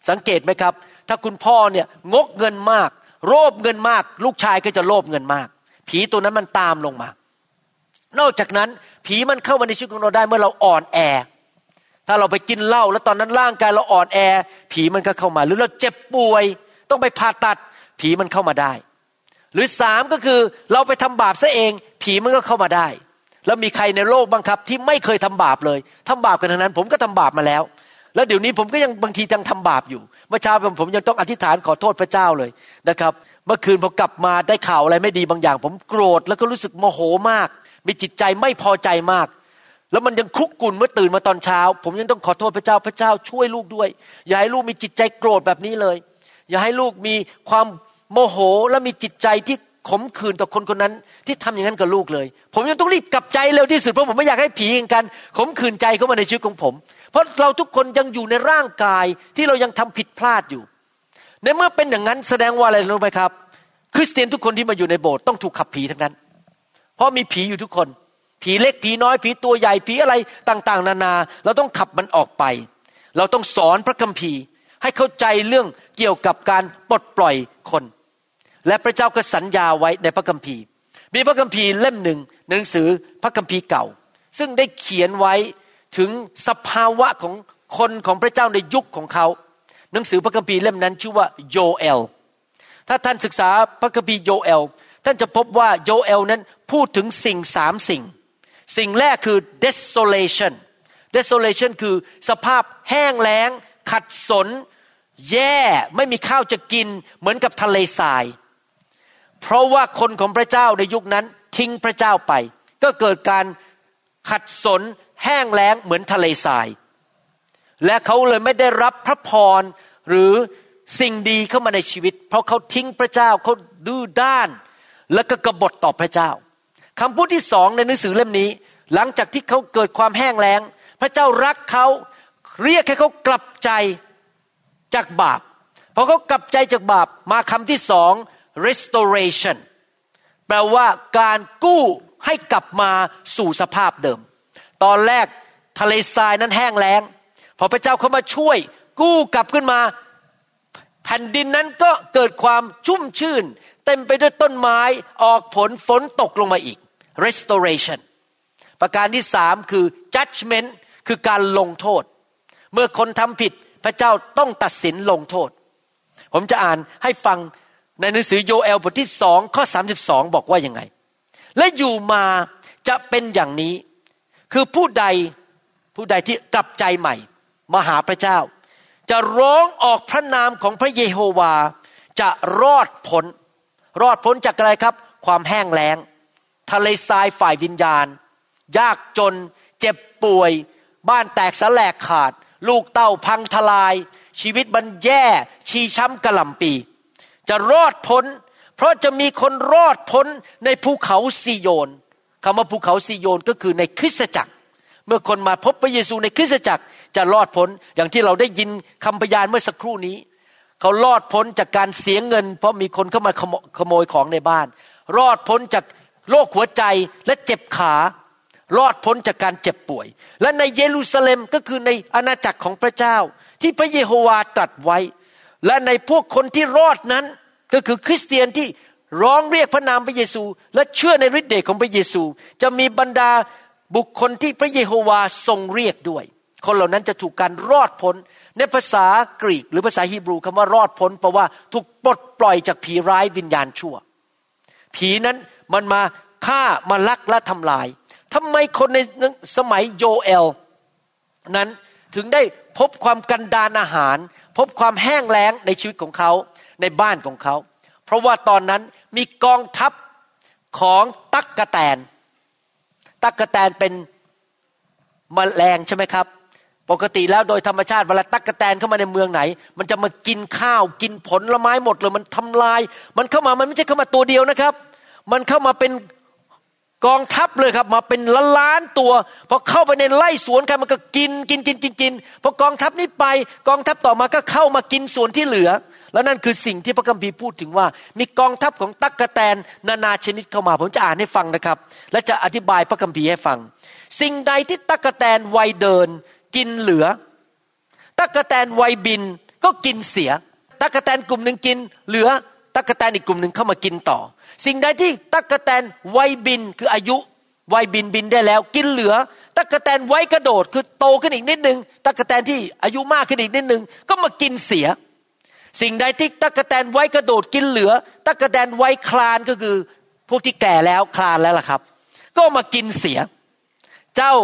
สังเกตไหมครับ ถ้าคุณพ่อเนี่ยงกเงินมาก โลภเงินมาก ลูกชายก็จะโลภเงินมาก ผีตัวนั้นมันตามลงมา นอกจากนั้นผีมันเข้ามาในชีวิตของเราได้เมื่อเราอ่อนแอ ถ้าเราไปกินเหล้าแล้วตอนนั้นร่างกายเราอ่อนแอ ผีมันก็เข้ามา หรือเราเจ็บป่วย ต้องไปผ่าตัด ผีมันเข้ามาได้ หรือสามก็คือเราไปทำบาปซะเอง ผีมันก็เข้ามาได้ แล้วมีใครในโลกบ้างครับ ที่ไม่เคยทำบาปเลยทำบาปกันทั้งนั้น ผมก็ทำบาปมาแล้ว แล้วเดี๋ยวนี้ผมก็ยังบางทียังทำบาปอยู่ เมื่อเช้าผมยังต้องอธิษฐานขอโทษพระเจ้าเลยนะครับ เมื่อคืนผมกลับมาได้ข่าวอะไรไม่ดีบางอย่าง ผมโกรธแล้วก็รู้สึกโมโหมาก มีจิตใจไม่พอใจมาก แล้วมันยังคุกกุ่นเมื่อตื่นมาตอนเช้า ผมยังต้องขอโทษพระเจ้าพระเจ้าช่วยลูกด้วย อย่าให้ลูกมีจิตใจโกรธแบบนี้เลย อย่าให้ลูกมีความโมโหและมีจิตใจที่ขมขื่นต่อคนคนนั้น ที่ทำอย่างนั้นกับลูกเลย ผมยังต้องรีบกลับใจเร็วที่สุดเพราะผมไม่อยากให้ผีเหงกัน ขมขื่นใจเข้ามาในชีวิตของผม เพราะเราทุกคนยังอยู่ในร่างกายที่เรายังทำผิดพลาดอยู่ ในเมื่อเป็นอย่างนั้นแสดงว่าอะไรรู้ไหมครับ คริสเตียนทุกคนที่มาอยู่ในโบสถ์ต้องถูกขับผีทั้งนั้น เพราะมีผีอยู่ทุกคน ผีเล็กผีน้อยผีตัวใหญ่ผีอะไรต่าง ๆ นานา เราต้องขับมันออกไป เราต้องสอนพระคัมภีร์ ให้เข้าใจเรื่องเกี่ยวกับการปลดปล่อยคน และพระเจ้าก็สัญญาไว้ในพระคัมภีร์ มีพระคัมภีร์เล่มหนึ่งหนังสือพระคัมภีร์เก่า ซึ่งได้เขียนไว้ ถึงสภาวะของคนของพระเจ้าในยุคของเขา หนังสือพระคัมภีร์เล่มนั้นชื่อว่าโยเอล ถ้าท่านศึกษาพระคัมภีร์โยเอล ท่านจะพบว่าโยเอลนั้นพูดถึงสิ่งสามสิ่ง สิ่งแรกคือ desolation desolation คือสภาพแห้งแล้ง ขัดสน แย่ไม่มีข้าวจะกินเหมือนกับทะเลทราย เพราะว่าคนของพระเจ้าในยุคนั้นทิ้งพระเจ้าไป ก็เกิดการขัดสน แห้งแล้งเหมือนทะเลทราย และเขาเลยไม่ได้รับพระพรหรือสิ่งดีเข้ามาในชีวิต เพราะเขาทิ้งพระเจ้าเขาดื้อด้าน แล้วก็กบฏต่อพระเจ้าคำพูดที่สองในหนังสือเล่มนี้ หลังจากที่เขาเกิดความแห้งแล้ง พระเจ้ารักเขาเรียกให้เขากลับใจจากบาปพอเขากลับใจจากบาปมาคำที่สอง restoration แปลว่าการกู้ให้กลับมาสู่สภาพเดิม ตอนแรกทะเลทรายนั้นแห้งแล้ง พอพระเจ้าเข้ามาช่วย กู้กลับขึ้นมา แผ่นดินนั้นก็เกิดความชุ่มชื่น เต็มไปด้วยต้นไม้ออกผลฝนตกลงมาอีก restoration ประการที่สามคือ judgment คือการลงโทษ เมื่อคนทำผิดพระเจ้าต้องตัดสินลงโทษ ผมจะอ่านให้ฟังในหนังสือโยเอลบทที่สองข้อสา2 2บอกว่ายังไง และอยู่มาจะเป็นอย่างนี้ คือผู้ใดผู้ใดที่กลับใจใหม่มาหาพระเจ้า จะร้องออกพระนามของพระเยโฮวา จะรอดพ้นรอดพ้นจากอะไรครับ ความแห้งแล้ง ทะเลทรายฝ่ายวิญญาณ ยากจน เจ็บป่วย บ้านแตกสลายขาด ลูกเต้าพังทลาย ชีวิตมันแย่ชีช้ำกระหล่ำปี จะรอดพ้น เพราะจะมีคนรอดพ้นในภูเขาซีโยน คำว่าภูเขาซีโยนก็คือในคริสตจักร เมื่อคนมาพบพระเยซูในคริสตจักรจะรอดพ้นอย่างที่เราได้ยินคำพยานเมื่อสักครู่นี้ เขารอดพ้นจากการเสียเงิน เพราะมีคนเข้ามาขโมยของในบ้าน รอดพ้นจากโรคหัวใจและเจ็บขารอดพ้นจากการเจ็บป่วย และในเยรูซาเล็มก็คือในอาณาจักรของพระเจ้า ที่พระเยโฮวาตรัสไว้ และในพวกคนที่รอดนั้นก็คือคริสเตียนที่ ร้องเรียกพระนามพระเยซู และเชื่อในฤทธิ์เดชของพระเยซู จะมีบรรดาบุคคลที่พระเยโฮวาทรงเรียกด้วย คนเหล่านั้นจะถูกการรอดพ้นในภาษากรีกหรือภาษาฮีบรูคำว่ารอดพ้นแปลว่าถูกปลดปล่อยจากผีร้ายวิญญาณชั่ว ผีนั้นมันมาฆ่ามาลักและทำลายทำไมคนในสมัยโยเอล นั้นถึงได้พบความกันดานอาหาร พบความแห้งแล้งในชีวิตของเขาในบ้านของเขา เพราะว่าตอนนั้น มีกองทัพของตักกะแตน ตักกะแตนเป็นมแมลงใช่ไหมครับ ปกติแล้วโดยธรรมชาติเวลาตักกะแตนเข้ามาในเมืองไหน มันจะมากินข้าวกินผลลไม้หมดเลยมันทำลาย มันเข้ามามันไม่ใช่เข้ามาตัวเดียวนะครับ มันเข้ามาเป็นกองทัพเลยครับมาเป็นล้านล้านตัวพอเข้าไปในไร่สวนกันมันก็กินกินกินกินกินพอกองทัพนี้ไปกองทัพต่อมาก็เข้ามากินส่วนที่เหลือ แล้วนั่นคือสิ่งที่พระคัมภีร์พูดถึงว่า มีกองทัพของตักกะแตนนานาชนิดเข้ามา ผมจะอ่านให้ฟังนะครับ และจะอธิบายพระคัมภีร์ให้ฟัง สิ่งใดที่ตักกะแตนวัยเดิน กินเหลือตักกะแตนวัยบินก็กินเสียตักกะแตนกลุ่มหนึ่งกิน เหลือตักกะแตนอีกกลุ่มหนึ่งเข้ามากินต่อ สิ่งใดที่ตักกะแตนวัยบินคืออายุวัยบินบินได้แล้ว กินเหลือตักกะแตนไว้กระโดดคือโตขึ้นอีกนิดนึงตักกะแตนที่อายุมากขึ้นอีกนิดนึงก็มากินเสีย สิ่งใดที่ตักกะแตนไว้กระโดดกินเหลือ ตักกะแตนไว้คลานก็คือ พวกที่แก่แล้วคลานแล้วล่ะครับ ก็มากินเสีย เจ้า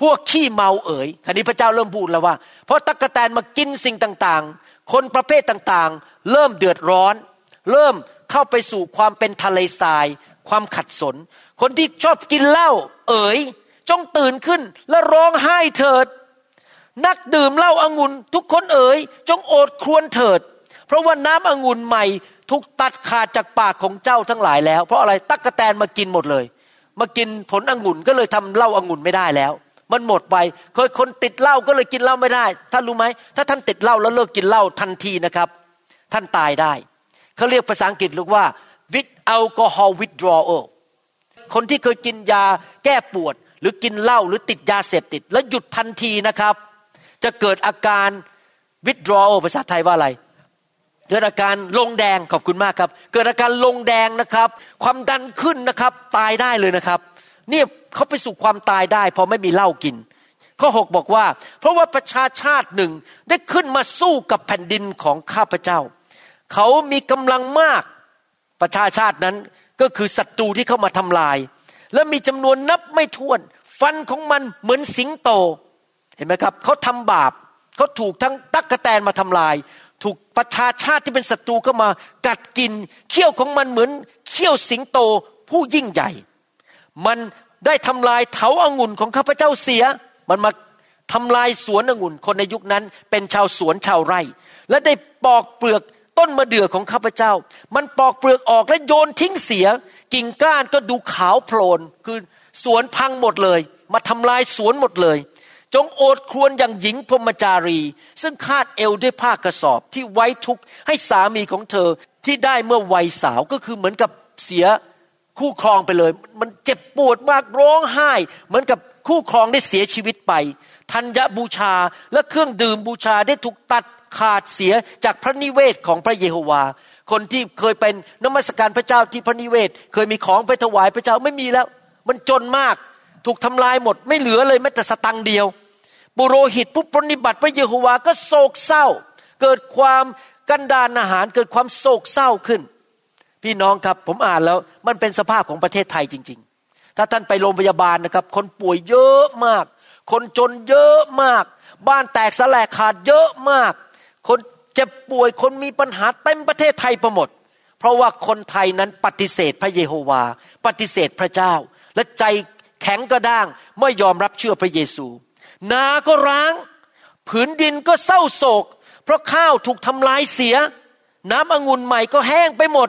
พวกขี้เมาเอ๋ยคันนี้พระเจ้าเริ่มพูดแล้วว่า เพราะตักกะแตนมากินสิ่งต่างๆ คนประเภทต่างๆ เริ่มเดือดร้อน เริ่มเข้าไปสู่ความเป็นทะเลทราย ความขัดสน คนที่ชอบกินเหล้าเอ๋ยจงตื่นขึ้นและร้องไห้เถิด นักดื่มเหล้าอางุ่นทุกคนเอ๋ยจงโอดครวญเถิด เพราะว่าน้ำองุ่นใหม่ถูกตัดขาดจากปากของเจ้าทั้งหลายแล้ว เพราะอะไรตักกะแตนมากินหมดเลย มากินผลองุ่นก็เลยทำเหล้าองุ่นไม่ได้แล้ว มันหมดไปเคยคนติดเหล้าก็เลยกินเหล้าไม่ได้ท่านรู้ไหมถ้าท่านติดเหล้าแล้วเลิกกินเหล้าทันทีนะครับ ท่านตายได้เขาเรียกภาษาอังกฤษเรียกว่า with alcohol withdrawal คนที่เคยกินยาแก้ปวด หรือกินเหล้าหรือติดยาเสพติด แล้วหยุดทันทีนะครับ จะเกิดอาการ withdrawal ภาษาไทยว่าอะไร เกิดอาการลงแดงขอบคุณมากครับ เกิดอาการลงแดงนะครับ ความดันขึ้นนะครับ ตายได้เลยนะครับ เนี่ยเขาไปสู่ความตายได้พอไม่มีเหล้ากิน ข้อหกบอกว่า เพราะว่าประชาชาติหนึ่งได้ขึ้นมาสู้กับแผ่นดินของข้าพเจ้า เขามีกำลังมากประชาชาตินั้นก็คือศัตรูที่เข้ามาทำลาย และมีจำนวนนับไม่ถ้วน ฟันของมันเหมือนสิงโต เห็นไหมครับเขาทำบาปเขาถูกทั้งตักกะแตนมาทำลาย ถูกประชาชาติที่เป็นศัตรูเข้ามากัดกินเขี้ยวของมันเหมือนเขี้ยวสิงโตผู้ยิ่งใหญ่ มันได้ทำลายเถาอางุ่นของข้าพเจ้าเสีย มันมาทำลายสวนองุ่น คนในยุคนั้นเป็นชาวสวนชาวไร่ และได้ปอกเปลือกต้นมะเดื่อของข้าพเจ้า มันปอกเปลือกออกและโยนทิ้งเสีย กิ่งก้านก็ดูขาวโพลนคือสวนพังหมดเลย มาทำลายสวนหมดเลย จงโอดครวญอย่างหญิงพรมจารี ซึ่งคาดเอวด้วยผ้ากระสอบที่ไว้ทุกข์ให้สามีของเธอที่ได้เมื่อวัยสาวก็คือเหมือนกับเสียคู่ครองไปเลย มันเจ็บปวดมากร้องไห้ เหมือนกับคู่ครองได้เสียชีวิตไปธัญบูชาและเครื่องดื่มบูชาได้ถูกตัดขาดเสียจากพระนิเวศของพระเยโฮวา คนที่เคยเป็นนมัสการพระเจ้าที่พระนิเวศ เคยมีของไปถวายพระเจ้าไม่มีแล้ว มันจนมาก ถูกทำลายหมด ไม่เหลือเลยแม้แต่สตังเดียว ปุโรหิตผู้ปฏิบัติพระเยโฮวาก็โศกเศร้า เกิดความกันดานอาหารเกิดความโศกเศร้าขึ้น พี่น้องครับผมอ่านแล้วมันเป็นสภาพของประเทศไทยจริง ๆ ถ้าท่านไปโรงพยาบาลนะครับ คนป่วยเยอะมาก คนจนเยอะมาก บ้านแตกสลายขาดเยอะมาก คนเจ็บป่วยคนมีปัญหาเต็มประเทศไทยประหมดเพราะว่าคนไทยนั้นปฏิเสธพระเยโฮวา ปฏิเสธพระเจ้า และใจ แข็งกระด้างไม่ยอมรับเชื่อพระเยซู นาก็ร้าง ผืนดินก็เศร้าโศก เพราะข้าวถูกทำลายเสีย น้ำองุ่นใหม่ก็แห้งไปหมด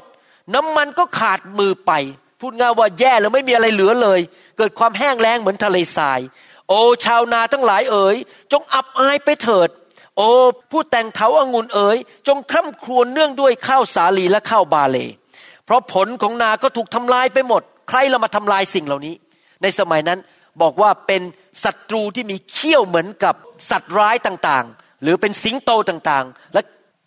น้ำมันก็ขาดมือไป พูดง่ายว่าแย่แล้วไม่มีอะไรเหลือเลย เกิดความแห้งแล้งเหมือนทะเลทราย โอ้ชาวนาทั้งหลายเอ๋ย จงอับอายไปเถิด โอ้ผู้แต่งเถาอางุ่นเอ๋ย จงคร่ำครวญเนื่องด้วยข้าวสาลีและข้าวบาเล เพราะผลของนาก็ถูกทำลายไปหมด ใครเรามาทำลายสิ่งเหล่านี้ ในสมัยนั้นบอกว่าเป็นศัตรูที่มีเขี้ยวเหมือนกับสัตว์ร้ายต่างๆ หรือเป็นสิงโตต่างๆ และ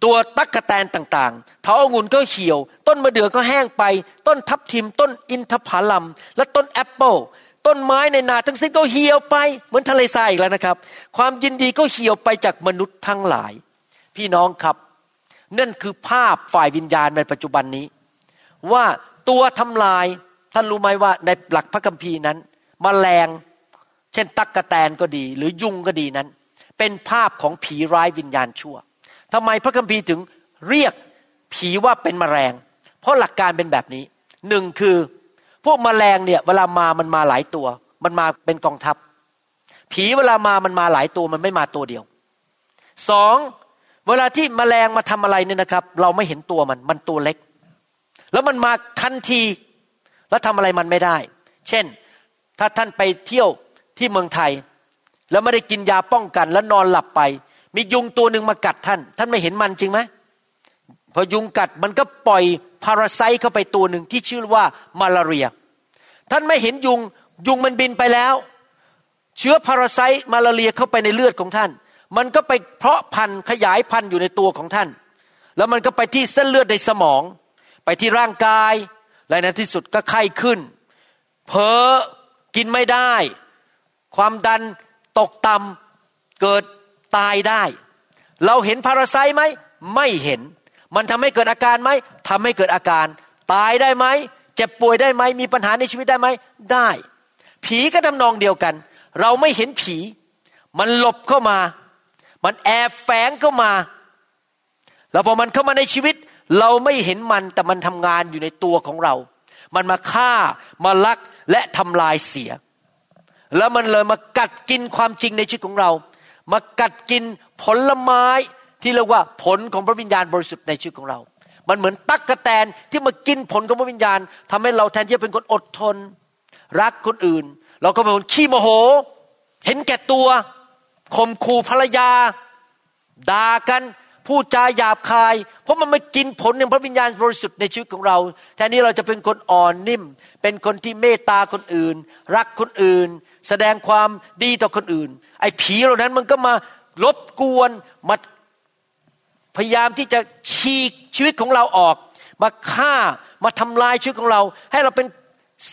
ตัวตักกะแตนต่างๆเถาองุ่นก็เหี่ยว ต้นมะเดื่อก็แห้งไป ต้นทับทิม ต้นอินทผลัม และต้นแอปเปิลต้นไม้ในนาทั้งสิ้นก็เหี่ยวไปเหมือนทะเลทรายอีกแล้วนะครับ ความยินดีก็เหี่ยวไปจากมนุษย์ทั้งหลาย พี่น้องครับ นั่นคือภาพฝ่ายวิญญาณในปัจจุบันนี้ ว่าตัวทำลาย ท่านรู้ไหมว่าในหลักพระคัมภีร์นั้นมแมลง เช่นตักกะแตนก็ดี หรือยุงก็ดีนั้น เป็นภาพของผีร้ายวิญญาณชั่วทำไมพระคัมภีร์ถึงเรียกผีว่าเป็นมแมลง เพราะหลักการเป็นแบบนี้หนึ่งคือ พวกมแมลงเนี่ยเวลามามันมาหลายตัว มันมาเป็นกองทัพ ผีเวลามามันมาหลายตัวมันไม่มาตัวเดียวสองเวลาที่มแมลงมาทำอะไรเนี่ยนะครับ เราไม่เห็นตัวมันมันตัวเล็ก แล้วมันมาทันที แล้วทำอะไรมันไม่ได้ เช่น ถ้าท่านไปเที่ยวที่เมืองไทย แล้วไม่ได้กินยาป้องกัน แล้วนอนหลับไป มียุงตัวหนึ่งมากัดท่าน ท่านไม่เห็นมันจริงไหมพอยุงกัดมันก็ปล่อยพาราไซต์เข้าไปตัวหนึ่งที่ชื่อว่ามาลาเรีย ท่านไม่เห็นยุงยุงมันบินไปแล้ว เชื้อพาราไซต์มาลาเรียเข้าไปในเลือดของท่าน มันก็ไปเพาะพันธุ์ขยายพันธุ์อยู่ในตัวของท่าน แล้วมันก็ไปที่เส้นเลือดในสมอง ไปที่ร่างกาย และในที่สุดก็ไข้ขึ้น เพ้อกินไม่ได้ ความดันตกต่ำเกิดตายได้ เราเห็นพาราไซไหม ไม่เห็น มันทำให้เกิดอาการไหมทำให้เกิดอาการ ตายได้ไหมเจ็บป่วยได้ไหมมีปัญหาในชีวิตได้ไหมได้ ผีก็ทำนองเดียวกัน เราไม่เห็นผี มันหลบเข้ามา มันแอบแฝงเข้ามา แล้วพอมันเข้ามาในชีวิต เราไม่เห็นมันแต่มันทำงานอยู่ในตัวของเรา มันมาฆ่ามาลักและทำลายเสีย แล้วมันเลยมากัดกินความจริงในชีวิตของเรา มากัดกินผลไม้ที่เรียกว่าผลของพระวิญญาณบริสุทธิ์ในชีวิตของเรา มันเหมือนตักกะแตนที่มากินผลของพระวิญญาณทำให้เราแทนที่จะเป็นคนอดทน รักคนอื่น เราก็เป็นคนขี้โมโห เห็นแก่ตัวข่มขู่ภรรยาด่ากัน พูดจาหยาบคาย เพราะมันไม่กินผลในพระวิญญาณบริสุทธิ์ในชีวิตของเราแทนนี้เราจะเป็นคนอ่อนนิ่ม เป็นคนที่เมตตาคนอื่น รักคนอื่น แสดงความดีต่อคนอื่น ไอ้ผีเหล่านั้นมันก็มารบกวนมาพยายามที่จะฉีกชีวิตของเราออก มาฆ่ามาทำลายชีวิตของเรา ให้เราเป็น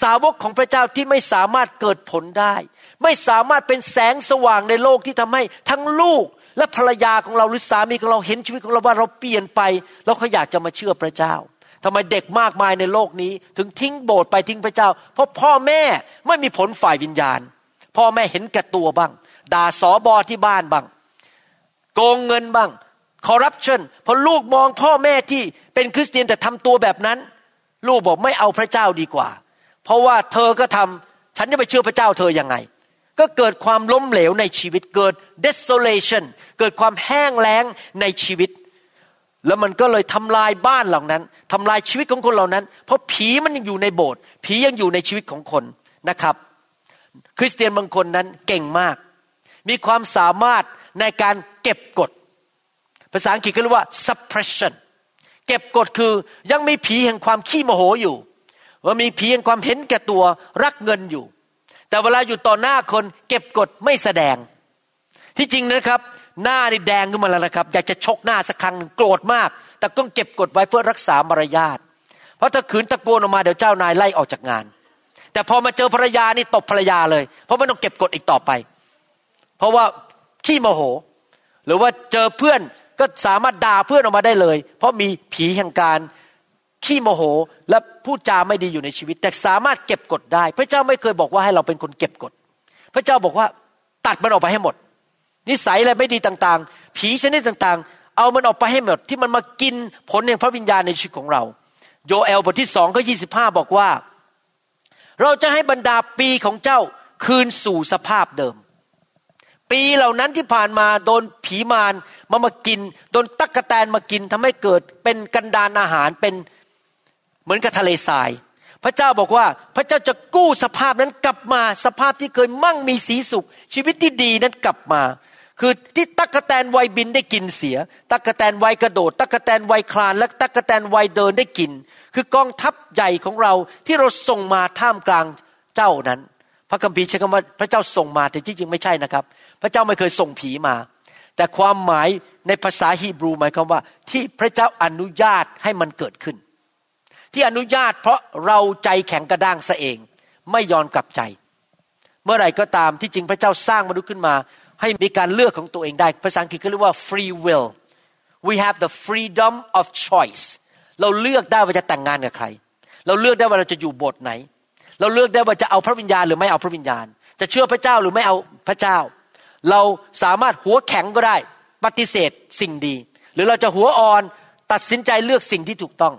สาวกของพระเจ้าที่ไม่สามารถเกิดผลได้ ไม่สามารถเป็นแสงสว่างในโลกที่ทำให้ทั้งลูก และภรรยาของเราหรือสามีของเราเห็นชีวิตของเราว่าเราเปลี่ยนไป แล้วเขาอยากจะมาเชื่อพระเจ้าทำไมเด็กมากมายในโลกนี้ ถึงทิ้งโบสถ์ไปทิ้งพระเจ้า เพราะพ่อแม่ไม่มีผลฝ่ายวิญญาณ พ่อแม่เห็นแก่ตัวบ้าง ด่าสอบอที่บ้านบ้าง โกงเงินบ้างคอร์รัปชันพอลูกมองพ่อแม่ที่เป็นคริสเตียนแต่ทำตัวแบบนั้น ลูกบอกไม่เอาพระเจ้าดีกว่า เพราะว่าเธอก็ทำฉันจะไปเชื่อพระเจ้าเธอยังไง ก็เกิดความล้มเหลวในชีวิตเกิด desolation เกิดความแห้งแล้งในชีวิต แล้วมันก็เลยทำลายบ้านเหล่านั้นทำลายชีวิตของคนเหล่านั้น เพราะผีมันยังอยู่ในโบสถ์ผียังอยู่ในชีวิตของคนนะครับ คริสเตียนบางคนนั้นเก่งมาก มีความสามารถในการเก็บกด ภาษาอังกฤษก็เรียกว่า suppression เก็บกดคือยังมีผีแห่งความขี้โมโหอยู่ว่ามีผีแห่งความเห็นแก่ตัวรักเงินอยู่ แต่เวลาอยู่ต่อหน้าคนเก็บกดไม่แสดง ที่จริงนะครับ หน้านี่แดงขึ้นมาแล้วนะครับ อยากจะชกหน้าสักครั้งหนึ่งโกรธมาก แต่ต้องเก็บกดไว้เพื่อรักษามารยาทเพราะถ้าขืนตะโกนออกมาเดี๋ยวเจ้านายไล่ออกจากงาน แต่พอมาเจอภรรยานี่ตบภรรยาเลย เพราะไม่ต้องเก็บกดอีกต่อไป เพราะว่าขี้โมโห หรือว่าเจอเพื่อนก็สามารถด่าเพื่อนออกมาได้เลย เพราะมีผีแห่งการ ขี้โมโหและพูดจาไม่ดีอยู่ในชีวิต แต่สามารถเก็บกดได้ พระเจ้าไม่เคยบอกว่าให้เราเป็นคนเก็บกด พระเจ้าบอกว่าตัดมันออกไปให้หมด นิสัยอะไรไม่ดีต่างๆ ผีชนิดต่างๆ เอามันออกไปให้หมด ที่มันมากินผลแห่งพระวิญญาณในชีวิตของเรา โยเอลบทที่สองข้อยี่สิบห้าบอกว่า เราจะให้บรรดาปีของเจ้าคืนสู่สภาพเดิม ปีเหล่านั้นที่ผ่านมาโดนผีมารมามากิน โดนตักกะแตนมากินทำให้เกิดเป็นกันดานอาหารเป็น เหมือนกับทะเลทราย พระเจ้าบอกว่าพระเจ้าจะกู้สภาพนั้นกลับมาสภาพที่เคยมั่งมีสีสุข ชีวิตที่ดีนั้นกลับมา คือที่ตักกะแตนวัยบินได้กินเสีย ตักกะแตนวัยกระโดด ตักกะแตนวัยคลาน และตักกะแตนวัยเดินได้กิน คือกองทัพใหญ่ของเราที่เราส่งมาท่ามกลางเจ้านั้น พระคัมภีร์ใช้คำว่าพระเจ้าส่งมาแต่จริงๆไม่ใช่นะครับ พระเจ้าไม่เคยส่งผีมาแต่ความหมายในภาษาฮีบรูหมายความว่าที่พระเจ้าอนุญาตให้มันเกิดขึ้น ที่อนุญาตเพราะเราใจแข็งกระด้างซะเอง ไม่ยอมกลับใจ เมื่อไหร่ก็ตามที่จริงพระเจ้าสร้างมนุษย์ขึ้นมา ให้มีการเลือกของตัวเองได้ ภาษาอังกฤษก็เรียกว่า free will we have the freedom of choice เราเลือกได้ว่าจะแต่งงานกับใคร เราเลือกได้ว่าเราจะอยู่บทไหน เราเลือกได้ว่าจะเอาพระวิญญาณหรือไม่เอาพระวิญญาณ จะเชื่อพระเจ้าหรือไม่เอาพระเจ้า เราสามารถหัวแข็งก็ได้ ปฏิเสธสิ่งดี หรือเราจะหัวอ่อนตัดสินใจเลือกสิ่งที่ถูกต้อง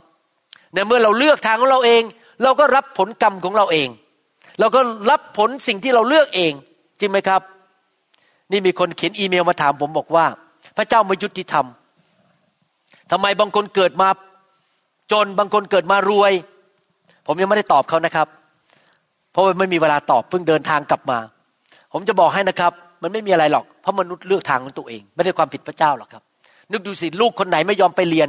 ในเมื่อเราเลือกทางของเราเอง เราก็รับผลกรรมของเราเอง เราก็รับผลสิ่งที่เราเลือกเอง จริงไหมครับ นี่มีคนเขียนอีเมลมาถามผมบอกว่า พระเจ้าไม่ยุติธรรมทำไมบางคนเกิดมาจนบางคนเกิดมารวย ผมยังไม่ได้ตอบเขานะครับ เพราะไม่มีเวลาตอบเพิ่งเดินทางกลับมา ผมจะบอกให้นะครับ มันไม่มีอะไรหรอกเพราะมนุษย์เลือกทางของตัวเอง ไม่ได้ความผิดพระเจ้าหรอกครับ นึกดูสิลูกคนไหนไม่ยอมไปเรียน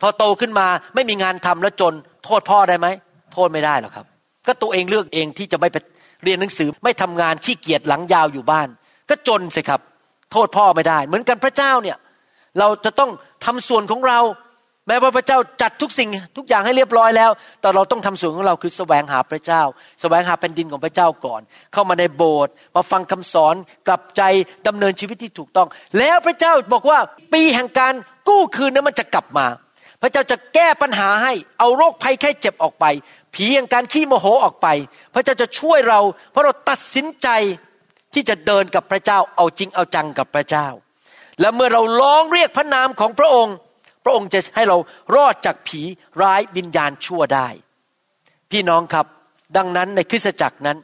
พอโตขึ้นมาไม่มีงานทำแล้วจนโทษพ่อได้ไหมโทษไม่ได้หรอกครับ ก็ตัวเองเลือกเองที่จะไม่ไปเรียนหนังสือไม่ทำงานขี้เกียจหลังยาวอยู่บ้าน ก็จนสิครับ โทษพ่อไม่ได้ เหมือนกันพระเจ้าเนี่ย เราจะต้องทำส่วนของเรา แม้ว่าพระเจ้าจัดทุกสิ่งทุกอย่างให้เรียบร้อยแล้ว แต่เราต้องทำส่วนของเราคือแสวงหาพระเจ้าแสวงหาแผ่นดินของพระเจ้าก่อน เข้ามาในโบสถ์มาฟังคำสอนกลับใจดำเนินชีวิตที่ถูกต้อง แล้วพระเจ้าบอกว่าปีแห่งการกู้คืนนั้นมันจะกลับมา ระเจ้าจะแก้ปัญหาให้เอาโรคภัยแค่เจ็บออกไป ผีอย่างการขี้โมโหออกไป พระเจ้าจะช่วยเรา เพราะเราตัดสินใจที่จะเดินกับพระเจ้าเอาจริงเอาจังกับพระเจ้า และเมื่อเราร้องเรียกพระนามของพระองค์ พระองค์จะให้เรารอดจากผีร้ายวิญญาณชั่วได้ พี่น้องครับดังนั้นในคริสตจักรนั้น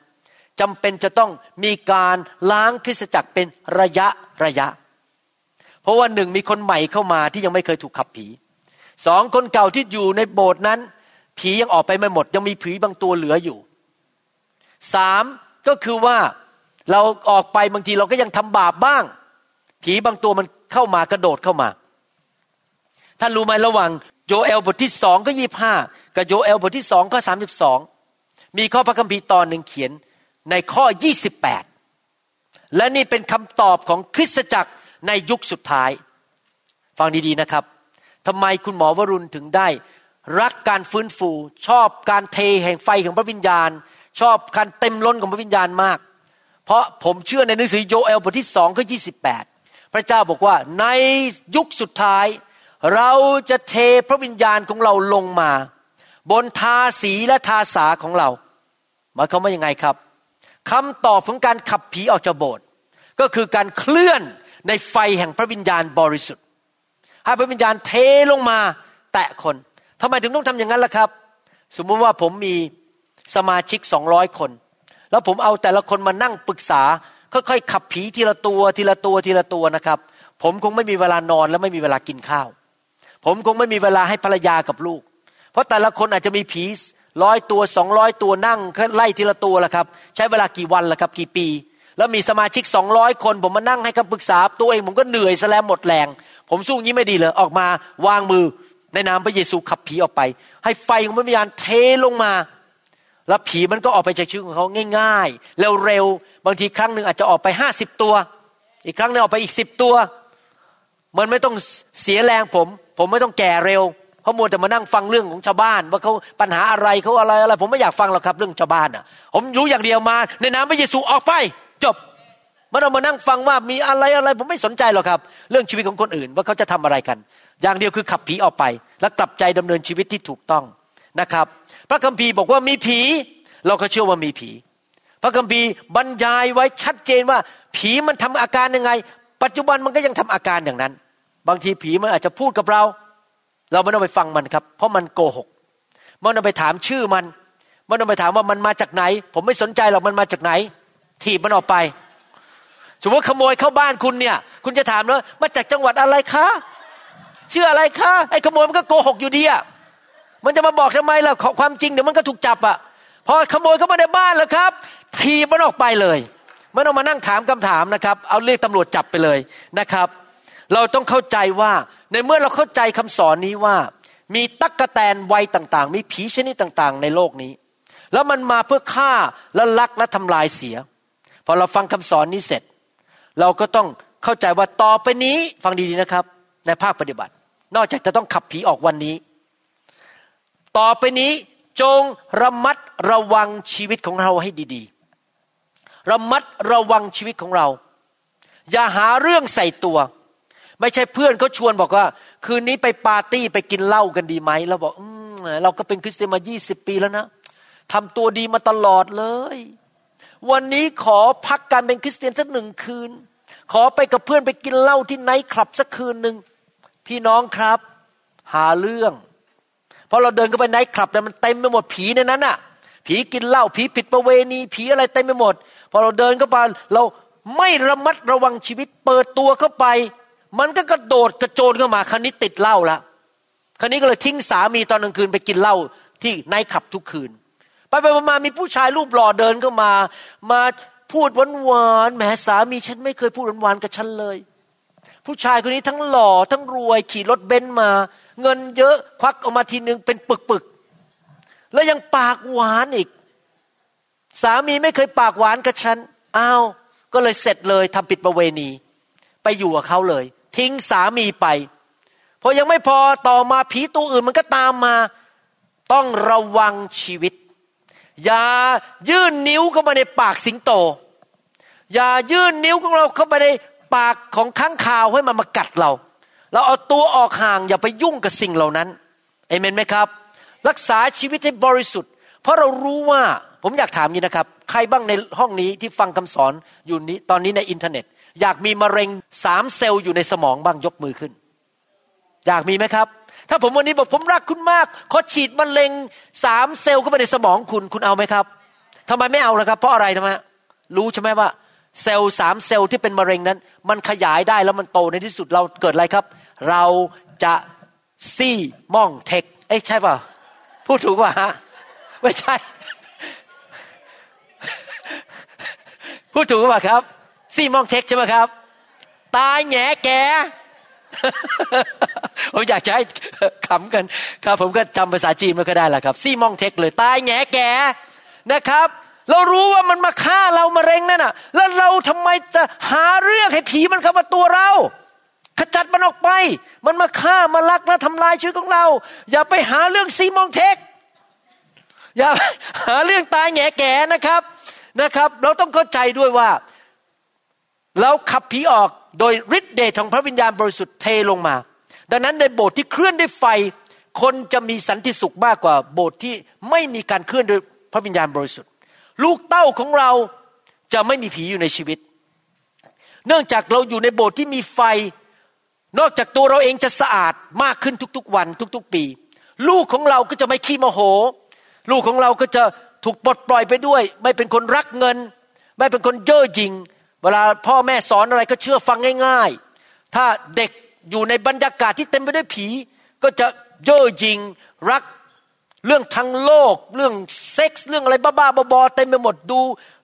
จำเป็นจะต้องมีการล้างคริสตจักรเป็นระยะระยะ เพราะว่าหนึ่งมีคนใหม่เข้ามาที่ยังไม่เคยถูกขับผี สองคนเก่าที่อยู่ในโบสถ์นั้น ผียังออกไปไม่หมด ยังมีผีบางตัวเหลืออยู่สามก็คือว่าเราออกไปบางทีเราก็ยังทำบาปบ้าง ผีบางตัวมันเข้ามากระโดดเข้ามา ท่านรู้ไหมระหว่างโยเอลบทที่สองก็ยี่ห้ากับโยเอลบทที่สองข้อสามสิบสองมีข้อพระคัมภีร์ตอนหนึ่งเขียนในข้อยี่สิบแปดและนี่เป็นคำตอบของคริสตจักรในยุคสุดท้าย ฟังดีๆนะครับ ทำไมคุณหมอวรุณถึงได้ รักการฟื้นฟู ชอบการเทแห่งไฟของพระวิญญาณ ชอบการเต็มล้นของพระวิญญาณมาก เพราะผมเชื่อในหนังสือโยเอลบทที่สองข้อยี่สิบแปดพระเจ้าบอกว่าในยุคสุดท้าย เราจะเทพระวิญญาณของเราลงมา บนทาสีและทาสาของเราหมายความว่ายังไงครับคำตอบของการขับผีออกจากโบสถ์ก็คือการเคลื่อนในไฟแห่งพระวิญญาณบริสุทธิ์ ให้พระวิญญาณเทลงมาแตะคนทำไมถึงต้องทำอย่างนั้นล่ะครับ สมมุติว่าผมมีสมาชิกสองร้อยคน แล้วผมเอาแต่ละคนมานั่งปรึกษา ค่อยๆขับผีทีละตัวทีละตัวทีละตัวนะครับ ผมคงไม่มีเวลานอนและไม่มีเวลากินข้าว ผมคงไม่มีเวลาให้ภรรยากับลูก เพราะแต่ละคนอาจจะมีผีร้อยตัวสองร้อยตัวนั่งไล่ทีละตัวละครับ ใช้เวลากี่วันละครับ กี่ปี แล้วมีสมาชิกสองร้อยคน ผมมานั่งให้คำปรึกษาตัวเองผมก็เหนื่อยซะแล้วหมดแรง ผมสู้งี้ไม่ดีเลยออกมาวางมือในนามพระเยซูขับผีออกไป ให้ไฟของพระวิญญาณเทลงมา แล้วผีมันก็ออกไปจากชีวิตของเขาง่ายๆเร็วบางทีครั้งหนึ่งอาจจะออกไปห้าสิบตัว อีกครั้งหนึ่งออกไปอีกสิบตัว มันไม่ต้องเสียแรงผม ผมไม่ต้องแก่เร็วเพราะมัวแต่มานั่งฟังเรื่องของชาวบ้าน ว่าเขาปัญหาอะไรเขาอะไรอะไร ผมไม่อยากฟังหรอกครับเรื่องชาวบ้านอะ ผมรู้อย่างเดียวมา ในนามพระเยซูออกไป จบ ไม่ต้องมานั่งฟังว่ามีอะไรอะไรผมไม่สนใจหรอกครับ เรื่องชีวิตของคนอื่นว่าเขาจะทำอะไรกัน อย่างเดียวคือขับผีออกไป แล้วกลับใจดำเนินชีวิตที่ถูกต้องนะครับ พระคัมภีร์บอกว่ามีผี เราก็เชื่อว่ามีผี พระคัมภีร์บรรยายไว้ชัดเจนว่า ผีมันทำอาการยังไง ปัจจุบันมันก็ยังทำอาการอย่างนั้น บางทีผีมันอาจจะพูดกับเรา เราไม่ต้องไปฟังมันครับ เพราะมันโกหกไม่ต้องไปถามชื่อมันไม่ต้องไปถามว่ามันมาจากไหน ผมไม่สนใจหรอกมันมาจากไหนถีบมันออกไป สมมติขโมยเข้าบ้านคุณเนี่ย คุณจะถามว่ามาจากจังหวัดอะไรคะชื่ออะไรคะไอ้ขโมยมันก็โกหกอยู่ดีอะมันจะมาบอกทำไมล่ะความจริงเดี๋ยวมันก็ถูกจับอะพอขโมยเข้ามาในบ้านแล้วครับถีมันออกไปเลยไม่ต้องมานั่งถามคำถามนะครับ เอาเรียกตำรวจจับไปเลยนะครับ เราต้องเข้าใจว่าในเมื่อเราเข้าใจคำสอนนี้ว่า มีตักกะแตนวัยต่างๆ มีผีชนิดต่างๆ ในโลกนี้ แล้วมันมาเพื่อฆ่าและลักและทำลายเสีย พอเราฟังคำสอนนี้เสร็จ เราก็ต้องเข้าใจว่าต่อไปนี้ฟังดีๆนะครับ ในภาคปฏิบัติ นอกจากจะต้องขับผีออกวันนี้ ต่อไปนี้จงระมัดระวังชีวิตของเราให้ดีๆ ระมัดระวังชีวิตของเรา อย่าหาเรื่องใส่ตัว ไม่ใช่เพื่อนเขาชวนบอกว่า คืนนี้ไปปาร์ตี้ไปกินเหล้ากันดีไหมเราบอกอเราก็เป็นคริสเตียนมายี่สิบปีแล้วนะทำตัวดีมาตลอดเลย วันนี้ขอพักการเป็นคริสเตียนสักหนึ่งคืน ขอไปกับเพื่อนไปกินเหล้าที่ไนท์คลับสักคืนหนึ่งพี่น้องครับ หาเรื่องพอเราเดินเข้าไปไนท์คลับแต่มันเต็มไปหมดผีในนั้นอะผีกินเหล้าผีผิดประเวณี ผีอะไรเต็มไปหมด พอเราเดินเข้าไปเราไม่ระมัดระวังชีวิต เปิดตัวเข้าไป มันก็กระโดดกระโจนเข้ามาคันนี้ติดเหล้าละคันนี้ก็เลยทิ้งสามีตอนกลางคืนไปกินเหล้าที่ในขับทุกคืน ไปไปมามีผู้ชายรูปหล่อเดินเข้ามา มา พูดหวานหวานแหมสามีฉันไม่เคยพูดหวานหวานกับฉันเลย ผู้ชายคนนี้ทั้งหล่อทั้งรวยขี่รถเบนซ์มา เงินเยอะควักออกมาทีนึงเป็นปึกปึกแล้วยังปากหวานอีก สามีไม่เคยปากหวานกับฉันอ้าวก็เลยเสร็จเลยทำผิดประเวณี ไปอยู่กับเขาเลย ทิ้งสามีไปพอยังไม่พอต่อมาผีตัวอื่นมันก็ตามมา ต้องระวังชีวิต อย่ายื่นนิ้วเข้ามาในปากสิงโต อย่ายื่นนิ้วของเราเข้าไปในปากของค้างคาวให้มันมากัดเรา เราเอาตัวออกห่างอย่าไปยุ่งกับสิ่งเหล่านั้นเอเมนไหมครับ รักษาชีวิตให้บริสุทธิ์ เพราะเรารู้ว่าผมอยากถามนี้นะครับ ใครบ้างในห้องนี้ที่ฟังคำสอนอยู่นี้ตอนนี้ในอินเทอร์เน็ต อยากมีมะเร็งสามเซลล์อยู่ในสมองบ้างยกมือขึ้น อยากมีไหมครับ ถ้าผมวันนี้บอกผมรักคุณมากขอฉีดมะเร็งสามเซลล์เข้าไปในสมองคุณคุณเอาไหมครับทำไมไม่เอาล่ะครับ เพราะอะไรทำไมรู้ใช่ไหมว่า เซลล์สามเซลล์ที่เป็นมะเร็งนั้น มันขยายได้แล้วมันโตในที่สุดเราเกิดอะไรครับ เราจะซี่ม่องเทคเอ้ใช่ป่ะพูดถูกป่ะฮะไม่ใช่ พูดถูกป่ะครับซี่ม่องเทคใช่ไหมครับ ตายแง่แก ผมอยากจะให้ขำกัน ครับ ผมก็จำภาษาจีนม่ค่อยได้แหละครับ ซี่มองเทคเลยตายแงแกนะครับ เรารู้ว่ามันมาฆ่าเรามาเร็งนั่นน่ะ แล้วเราทำไมจะหาเรื่องให้ผีมันเข้ามาตัวเรา ขจัดมันออกไป มันมาฆ่ามาลักและทำลายชีวิตของเรา อย่าไปหาเรื่องซีมองเทคอย่าหาเรื่องตายแงแกนะครับนะครับ เราต้องเข้าใจด้วยว่า เราขับผีออก โดยฤทธิเดชของพระวิญญาณบริสุทธิ์เทลงมา ดังนั้นในโบสถ์ที่เคลื่อนด้วยไฟ คนจะมีสันติสุขมากกว่าโบสถ์ที่ไม่มีการเคลื่อนด้วยพระวิญญาณบริสุทธิ์ ลูกเต้าของเราจะไม่มีผีอยู่ในชีวิต เนื่องจากเราอยู่ในโบสถ์ที่มีไฟ นอกจากตัวเราเองจะสะอาดมากขึ้นทุกๆวันทุกๆปี ลูกของเราก็จะไม่ขี้โมโห ลูกของเราก็จะถูกปลดปล่อยไปด้วย ไม่เป็นคนรักเงิน ไม่เป็นคนเย่อหยิ่ง เวลาพ่อแม่สอนอะไรก็เชื่อฟังง่าย ๆ ถ้าเด็กอยู่ในบรรยากาศที่เต็มไปด้วยผี ก็จะเย่อหยิ่งรักเรื่องทางโลก เรื่องเซ็กส์เรื่องอะไรบ้าๆบอๆเต็มไปหมดดู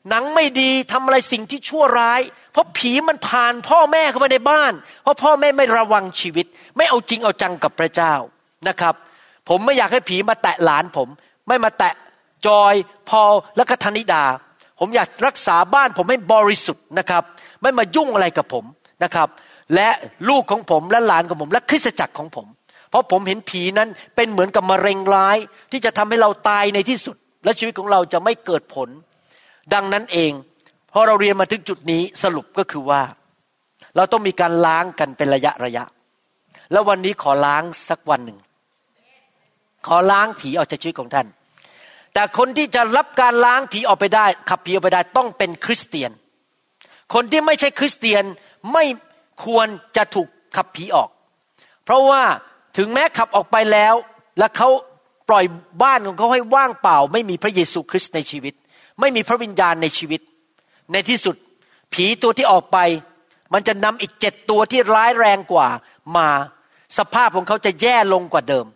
หนังไม่ดีทำอะไรสิ่งที่ชั่วร้าย เพราะผีมันผ่านพ่อแม่เข้ามาในบ้าน เพราะพ่อแม่ไม่ระวังชีวิต ไม่เอาจริงเอาจังกับพระเจ้านะครับ ผมไม่อยากให้ผีมาแตะหลานผม ไม่มาแตะจอย พอและก็ธนิดา ผมอยากรักษาบ้านผมให้บริสุทธิ์นะครับ ไม่มายุ่งอะไรกับผมนะครับ และลูกของผมและหลานของผมและคริสตจักรของผม เพราะผมเห็นผีนั้นเป็นเหมือนกับมะเร็งร้าย ที่จะทำให้เราตายในที่สุด และชีวิตของเราจะไม่เกิดผล ดังนั้นเองพอเราเรียนมาถึงจุดนี้สรุปก็คือว่า เราต้องมีการล้างกันเป็นระยะระยะ แล้ววันนี้ขอล้างสักวันหนึ่งขอล้างผีออกจากชีวิตของท่าน แต่คนที่จะรับการล้างผีออกไปได้ ขับผีออกไปได้ต้องเป็นคริสเตียน คนที่ไม่ใช่คริสเตียนไม่ควรจะถูกขับผีออก เพราะว่าถึงแม้ขับออกไปแล้ว และเขาปล่อยบ้านของเขาให้ว่างเปล่า ไม่มีพระเยซูคริสต์ในชีวิต ไม่มีพระวิญญาณในชีวิต ในที่สุดผีตัวที่ออกไป มันจะนำอีกเจ็ดตัวที่ร้ายแรงกว่ามาสภาพของเขาจะแย่ลงกว่าเดิม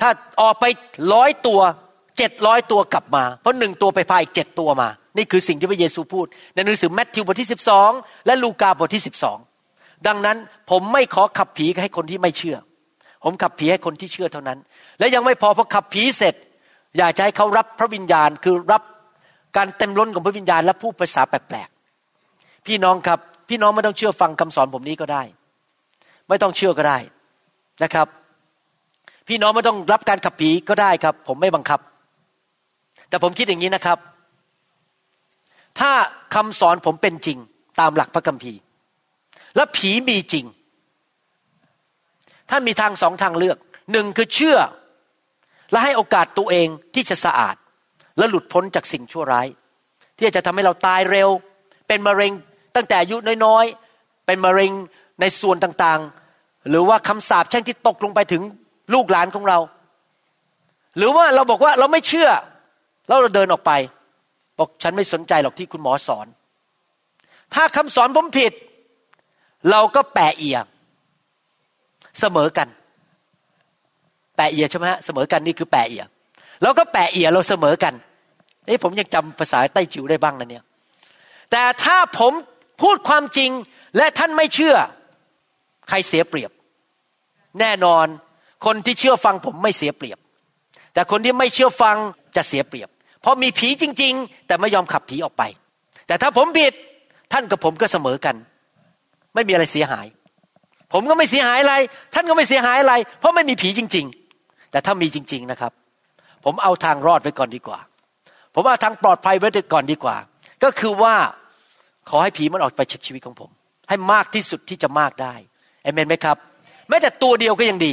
ถ้าออกไปร้อยตัว เจ็ดร้อยตัวกลับมา เพราะหนึ่งตัวไปพาอีกเจ็ดตัวมา นี่คือสิ่งที่พระเยซูพูด ในหนังสือแมทธิวบทที่สิบสองและลูกาบทที่สิบสองดังนั้นผมไม่ขอขับผีให้คนที่ไม่เชื่อ ผมขับผีให้คนที่เชื่อเท่านั้น และยังไม่พอพอขับผีเสร็จ อยากจะให้เขารับพระวิญญาณคือรับการเต็มล้นของพระวิญญาณและพูดภาษาแปลกๆพี่น้องครับ พี่น้องไม่ต้องเชื่อฟังคำสอนผมนี้ก็ได้ ไม่ต้องเชื่อก็ได้นะครับ พี่น้องไม่ต้องรับการขับผีก็ได้ครับ ผมไม่บังคับ แต่ผมคิดอย่างนี้นะครับ ถ้าคำสอนผมเป็นจริงตามหลักพระคัมภีร์ และผีมีจริง ท่านมีทางสองทางเลือกหนึ่งคือเชื่อ และให้โอกาสตัวเองที่จะสะอาด และหลุดพ้นจากสิ่งชั่วร้าย ที่จะทำให้เราตายเร็ว เป็นมะเร็งตั้งแต่อายุน้อยๆ เป็นมะเร็งในส่วนต่างๆ หรือว่าคำสาปแช่งที่ตกลงไปถึงลูกหลานของเรา หรือว่าเราบอกว่าเราไม่เชื่อ แล้วเราเดินออกไป บอกฉันไม่สนใจหรอกที่คุณหมอสอน ถ้าคำสอนผมผิด เราก็แปะเอียเสมอกัน แปะเอียใช่ไหมฮะเสมอกันนี่คือแปะเอียเราก็แปะเอียเราเสมอกันนี่ผมยังจำภาษาใต้จิ๋วได้บ้างนะเนี่ย แต่ถ้าผมพูดความจริงและท่านไม่เชื่อ ใครเสียเปรียบ แน่นอนคนที่เชื่อฟังผมไม่เสียเปรียบ แต่คนที่ไม่เชื่อฟังจะเสียเปรียบ เพราะมีผีจริง ๆ แต่ไม่ยอมขับผีออกไป แต่ถ้าผมผิดท่านกับผมก็เสมอกัน ไม่มีอะไรเสียหาย ผมก็ไม่เสียหายอะไร ท่านก็ไม่เสียหายอะไร เพราะไม่มีผีจริง ๆ แต่ถ้ามีจริง ๆนะครับ ผมเอาทางรอดไว้ก่อนดีกว่า ผมเอาทางปลอดภัยไว้ก่อนดีกว่า ก็คือว่าขอให้ผีมันออกไปจากชีวิตของผม ให้มากที่สุดที่จะมากได้เอเมนไหมครับแม้แต่ตัวเดียวก็ยังดี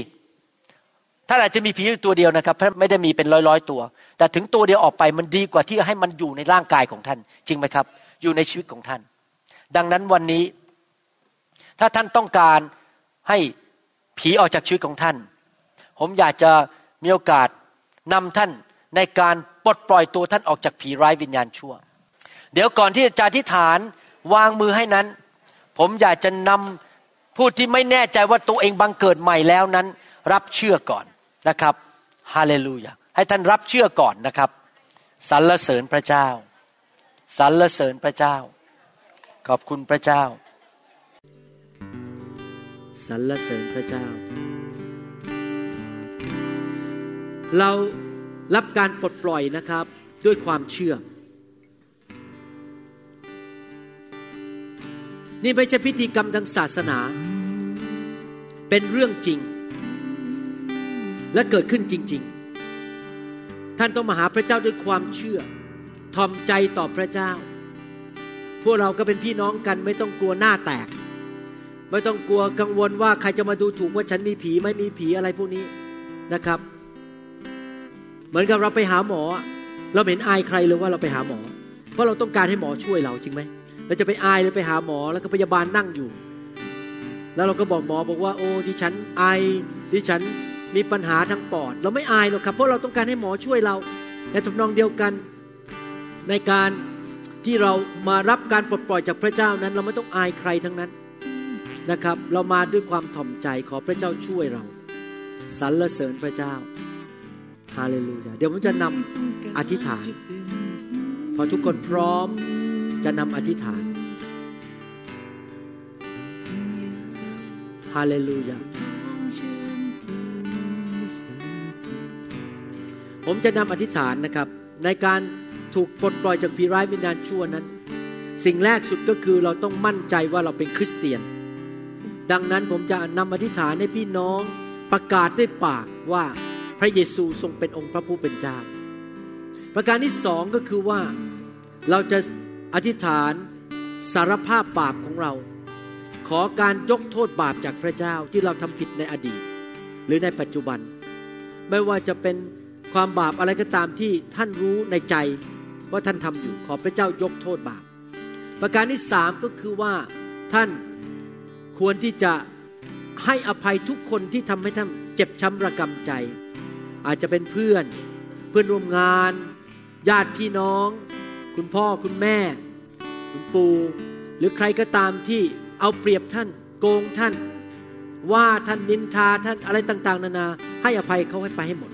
ท่านอาจจะมีผีอยู่ตัวเดียวนะครับไม่ได้มีเป็นร้อยร้อยตัว แต่ถึงตัวเดียวออกไปมันดีกว่าที่ให้มันอยู่ในร่างกายของท่าน จริงไหมครับ อยู่ในชีวิตของท่าน ดังนั้นวันนี้ ถ้าท่านต้องการให้ผีออกจากชีวิตของท่าน ผมอยากจะมีโอกาสนำท่านในการปลดปล่อยตัวท่านออกจากผีร้ายวิญญาณชั่ว เดี๋ยวก่อนที่จะอธิษฐานวางมือให้นั้น ผมอยากจะนำผู้ที่ไม่แน่ใจว่าตัวเองบังเกิดใหม่แล้วนั้น รับเชื่อก่อน นะครับฮาเลลูยาให้ท่านรับเชื่อก่อนนะครับสรรเสริญพระเจ้าสรรเสริญพระเจ้า ขอบคุณพระเจ้าสรรเสริญพระเจ้า เรารับการปลดปล่อยนะครับด้วยความเชื่อ นี่ไม่ใช่พิธีกรรมทางศาสนา เป็นเรื่องจริง และเกิดขึ้นจริง ๆ ท่านต้องมาหาพระเจ้าด้วยความเชื่อ ทอมใจต่อพระเจ้า พวกเราก็เป็นพี่น้องกันไม่ต้องกลัวหน้าแตก ไม่ต้องกลัวกังวลว่าใครจะมาดูถูกว่าฉันมีผีไม่มีผีอะไรพวกนี้นะครับ เหมือนกับเราไปหาหมอ เราเห็นอายใครเลยว่าเราไปหาหมอ เพราะเราต้องการให้หมอช่วยเราจริงไหมเราจะไปอายหรือไปหาหมอแล้วก็พยาบาลนั่งอยู่ แล้วเราก็บอกหมอบอกว่า โอ้ดิฉันไอดิฉัน มีปัญหาทางปอด เราไม่อายหรอกครับ เพราะเราต้องการให้หมอช่วยเราในทำนองเดียวกันในการที่เรามารับการปลดปล่อยจากพระเจ้านั้น เราไม่ต้องอายใครทั้งนั้นนะครับ เรามาด้วยความถ่อมใจขอพระเจ้าช่วยเราสรรเสริญพระเจ้าฮาเลลูยาเดี๋ยวผมจะนำอธิษฐาน พอทุกคนพร้อมจะนำอธิษฐานฮาเลลูยา ผมจะนำอธิษฐานนะครับ ในการถูกปลดปล่อยจากผีร้ายวิญญาณชั่วนั้น สิ่งแรกสุดก็คือเราต้องมั่นใจว่าเราเป็นคริสเตียน ดังนั้นผมจะนำอธิษฐานให้พี่น้องประกาศด้วยปากว่าพระเยซูทรงเป็นองค์พระผู้เป็นเจ้า ประการที่สองก็คือว่าเราจะอธิษฐานสารภาพบาปของเรา ขอการยกโทษบาปจากพระเจ้าที่เราทำผิดในอดีต หรือในปัจจุบัน ไม่ว่าจะเป็น ความบาปอะไรก็ตามที่ท่านรู้ในใจว่าท่านทำอยู่ขอพระเจ้ายกโทษบาป ประการที่สามก็คือว่าท่านควรที่จะให้อภัยทุกคนที่ทำให้ท่านเจ็บช้ำระกำใจ อาจจะเป็นเพื่อนเพื่อนร่วมงาน ญาติพี่น้อง คุณพ่อคุณแม่ คุณปู่หรือใครก็ตามที่เอาเปรียบท่านโกงท่าน ว่าท่านนินทาท่านอะไรต่าง ๆ นานา ให้อภัยเขาให้ไปให้หมด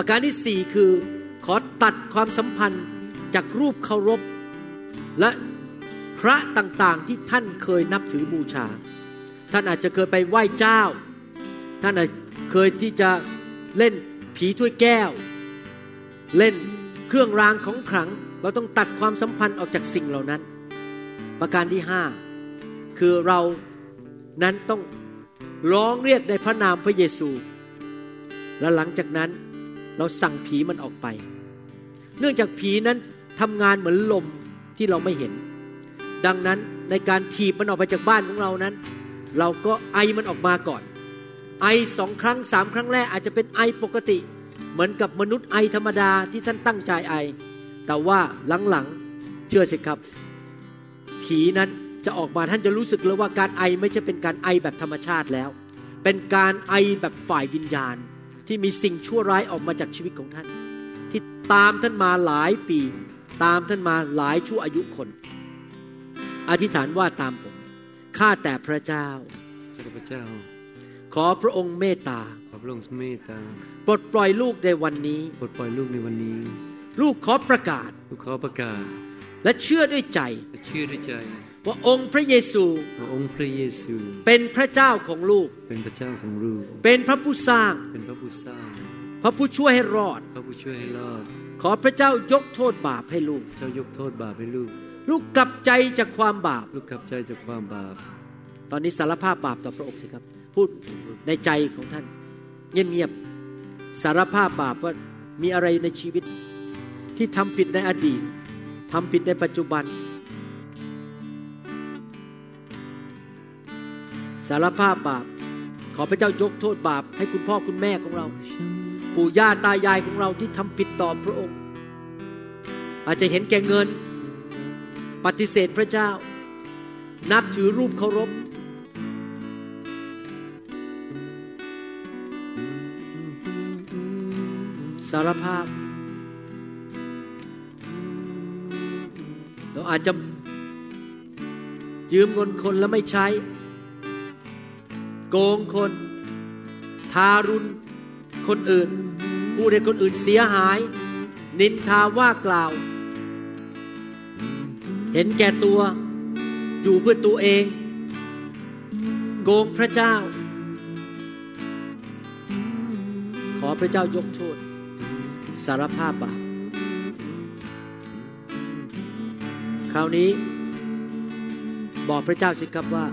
ประการที่สี่คือขอตัดความสัมพันธ์จากรูปเคารพ และพระต่างๆที่ท่านเคยนับถือบูชา ท่านอาจจะเคยไปไหว้เจ้า ท่านอาจเคยที่จะเล่นผีถ้วยแก้ว เล่นเครื่องรางของขลัง เราต้องตัดความสัมพันธ์ออกจากสิ่งเหล่านั้น ประการที่ห้าคือเรานั้นต้องร้องเรียกในพระนามพระเยซู และหลังจากนั้น เราสั่งผีมันออกไป เนื่องจากผีนั้นทำงานเหมือนลมที่เราไม่เห็น ดังนั้นในการถีบมันออกไปจากบ้านของเรานั้น เราก็ไอมันออกมาก่อน ไอสองครั้งสามครั้งแรกอาจจะเป็นไอปกติ เหมือนกับมนุษย์ไอธรรมดาที่ท่านตั้งใจไอ แต่ว่าหลังๆเชื่อสิครับ ผีนั้นจะออกมาท่านจะรู้สึกเลยว่าการไอไม่ใช่เป็นการไอแบบธรรมชาติแล้ว เป็นการไอแบบฝ่ายวิญญาณ ที่มีสิ่งชั่วร้ายออกมาจากชีวิตของท่าน ที่ตามท่านมาหลายปี ตามท่านมาหลายชั่วอายุคน อธิษฐานว่าตามผมข้าแต่พระเจ้าข้าพเจ้า ขอพระองค์เมตตาขอพระองค์เมตตาปลดปล่อยลูกในวันนี้ปลดปล่อยลูกในวันนี้ ลูกขอประกาศ ลูกขอประกาศ และเชื่อด้วยใจและเชื่อด้วยใจ ว่าองค์พระเยซูว่าองค์พระเยซู เป็นพระเจ้าของลูก เป็นพระเจ้าของลูก เป็นพระผู้สร้าง เป็นพระผู้สร้าง พระผู้ช่วยให้รอด พระผู้ช่วยให้รอด ขอพระเจ้ายกโทษบาปให้ลูก เจ้ายกโทษบาปให้ลูก ลูกกลับใจจากความบาป ลูกกลับใจจากความบาป ตอนนี้สารภาพบาปต่อพระองค์สิครับ พูดในใจของท่าน เงียบๆ สารภาพบาปว่ามีอะไรในชีวิต ที่ทำผิดในอดีตทำผิดในปัจจุบัน สารภาพบาป ขอพระเจ้ายกโทษบาปให้คุณพ่อคุณแม่ของเรา ปู่ย่าตายายของเราที่ทำผิดต่อพระองค์ อาจจะเห็นแก่เงิน ปฏิเสธพระเจ้า นับถือรูปเคารพ สารภาพ เราอาจจะยืมเงินคนแล้วไม่ใช้ โกงคน ทารุณคนอื่นพูดให้คนอื่นเสียหาย นินทาว่ากล่าว เห็นแก่ตัวอยู่เพื่อตัวเอง โกงพระเจ้า ขอพระเจ้ายกโทษ สารภาพบาปคราวนี้ บอกพระเจ้าสิครับว่า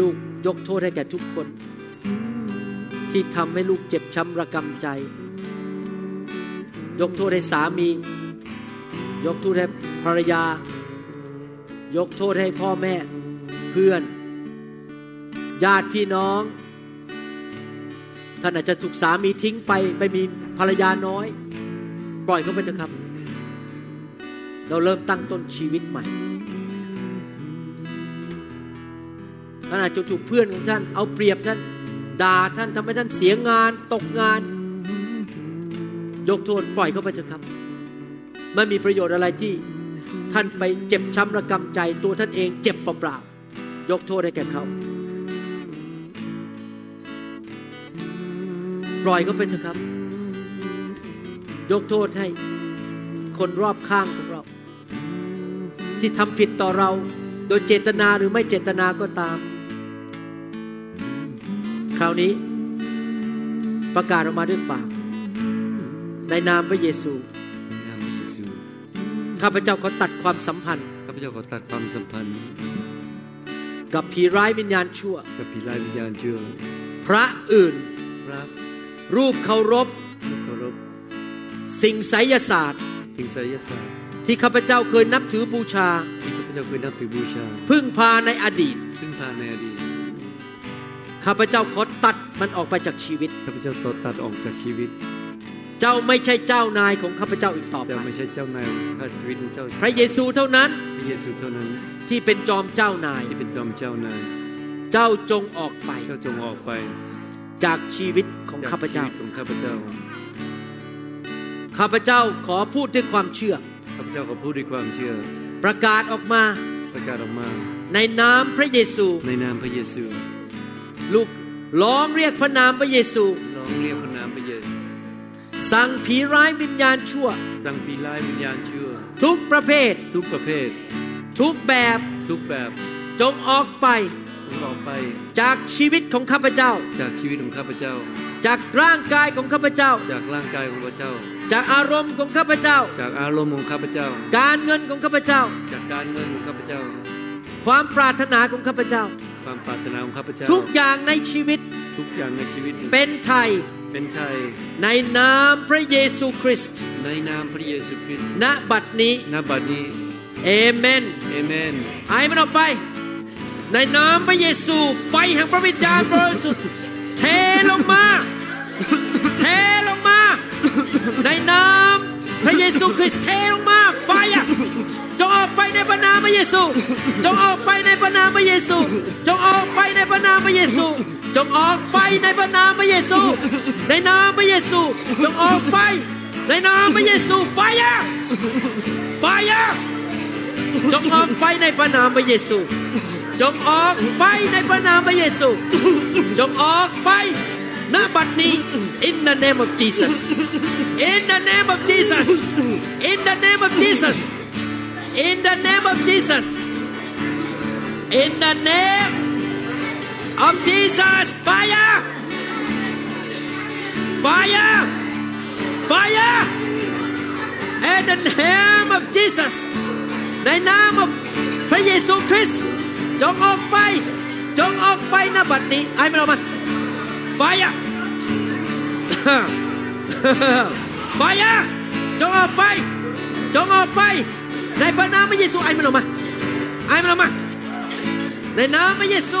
ลูก ยกโทษให้แก่ทุกคน ที่ทำให้ลูกเจ็บช้ำระกำใจ ยกโทษให้สามี ยกโทษให้ภรรยา ยกโทษให้พ่อแม่ เพื่อน ญาติพี่น้องท่านอาจจะถูกสามีทิ้งไปไปมีภรรยาน้อย ปล่อยเขาไปเถอะครับ เราเริ่มตั้งต้นชีวิตใหม่ ท่านอาจจะถูกเพื่อนของท่านเอาเปรียบท่านด่าท่านทำให้ท่านเสียงานตกงาน ยกโทษปล่อยเขาไปเถอะครับ ไม่มีประโยชน์อะไรที่ท่านไปเจ็บช้ำระกำใจตัวท่านเองเจ็บเปล่าๆยกโทษให้แก่เขาปล่อยเขาไปเถอะครับ ยกโทษให้คนรอบข้างของเรา ที่ทำผิดต่อเราโดยเจตนาหรือไม่เจตนาก็ตาม คราวนี้ ประกาศออกมาด้วยปากในนามพระเยซูในนามพระเยซู ข้าพเจ้าขอตัดความสัมพันธ์ ข้าพเจ้าขอตัดความสัมพันธ์ กับผีร้ายวิญญาณชั่ว กับผีร้ายวิญญาณชั่ว พระอื่น พระรูปเคารพลูกเคารพ สิ่งไสยศาสตร์ สิ่งไสยศาสตร์ ที่ข้าพเจ้าเคยนับถือบูชา ที่ข้าพเจ้าเคยนับถือบูชา พึ่งพาในอดีต พึ่งพาในอดีต ข้าพเจ้าขอตัดมันออกไปจากชีวิต ข้าพเจ้าตัดตัดออกจากชีวิต เจ้าไม่ใช่เจ้านายของข้าพเจ้าอีกต่อไปเจ้าไม่ใช่เจ้านายของข้าชีวิตของเจ้า พระเยซูเท่านั้น พระเยซูเท่านั้น ที่เป็นจอมเจ้านาย ที่เป็นจอมเจ้านาย เจ้าจงออกไป เจ้าจงออกไป จากชีวิตของจากข้าพเจ้าชีวิตของข้าพเจ้า ข้าพเจ้าขอพูดด้วยความเชื่อ ข้าพเจ้าขอพูดด้วยความเชื่อ ประกาศออกมา ประกาศออกมา ในนามพระเยซู ในนามพระเยซู ลูกร้องเรียกพระนามพระเยซูร้องเรียกพระนามพระเยซูสั่งผีร้ายวิญญาณชั่ว สั่งผีร้ายวิญญาณชั่ว ทุกประเภท ทุกประเภท ทุกแบบ ทุกแบบ จงออกไปจงออกไป จากชีวิตของข้าพเจ้า จากชีวิตของข้าพเจ้า จากร่างกายของข้าพเจ้า จากร่างกายของข้าพเจ้า จากอารมณ์ของข้าพเจ้า จากอารมณ์ของข้าพเจ้า การเงินของข้าพเจ้า จากการเงินของข้าพเจ้า ความปรารถนาของข้าพเจ้าความปรารถนาของข้าพเจ้า ทุกอย่างในชีวิต ทุกอย่างในชีวิต เป็นไทย เป็นไทย ในนามพระเยซูคริสต์ ในนามพระเยซูคริสต์ ณ บัดนี้ ณ บัดนี้ เอเมน เอเมน ไอ้มันออกไป ในนามพระเยซู ไฟแห่งพระวิญญาณบริสุทธิ์ เทลงมา เทลงมา ในนาม พระเยซูคริสต์เทลงมาไฟอะจงออกไปในพระนามพระเยซู จงออกไปในพระนามพระเยซู จงออกไปในพระนามพระเยซู จงออกไปในพระนามพระเยซู ในนามพระเยซู จงออกไป ในนามพระเยซู ไฟอะไฟอะจงออกไปในพระนามพระเยซู จงออกไปในพระนามพระเยซู จงออกไป ณบัดนี้ in the name of Jesus in the name of Jesus in the name of Jesus in the name of Jesus in the name of Jesus fire fire fire in the name of Jesus ในนามของพระเยซูคริสต์จงออกไป จงออกไปณบัดนี้ไอ้ไม่เอามา Fire! Fire! จงออกไป จงออกไป ในพระนามพระเยซูไอ้มันออกมา ไอ้มันออกมา ในนามพระเยซู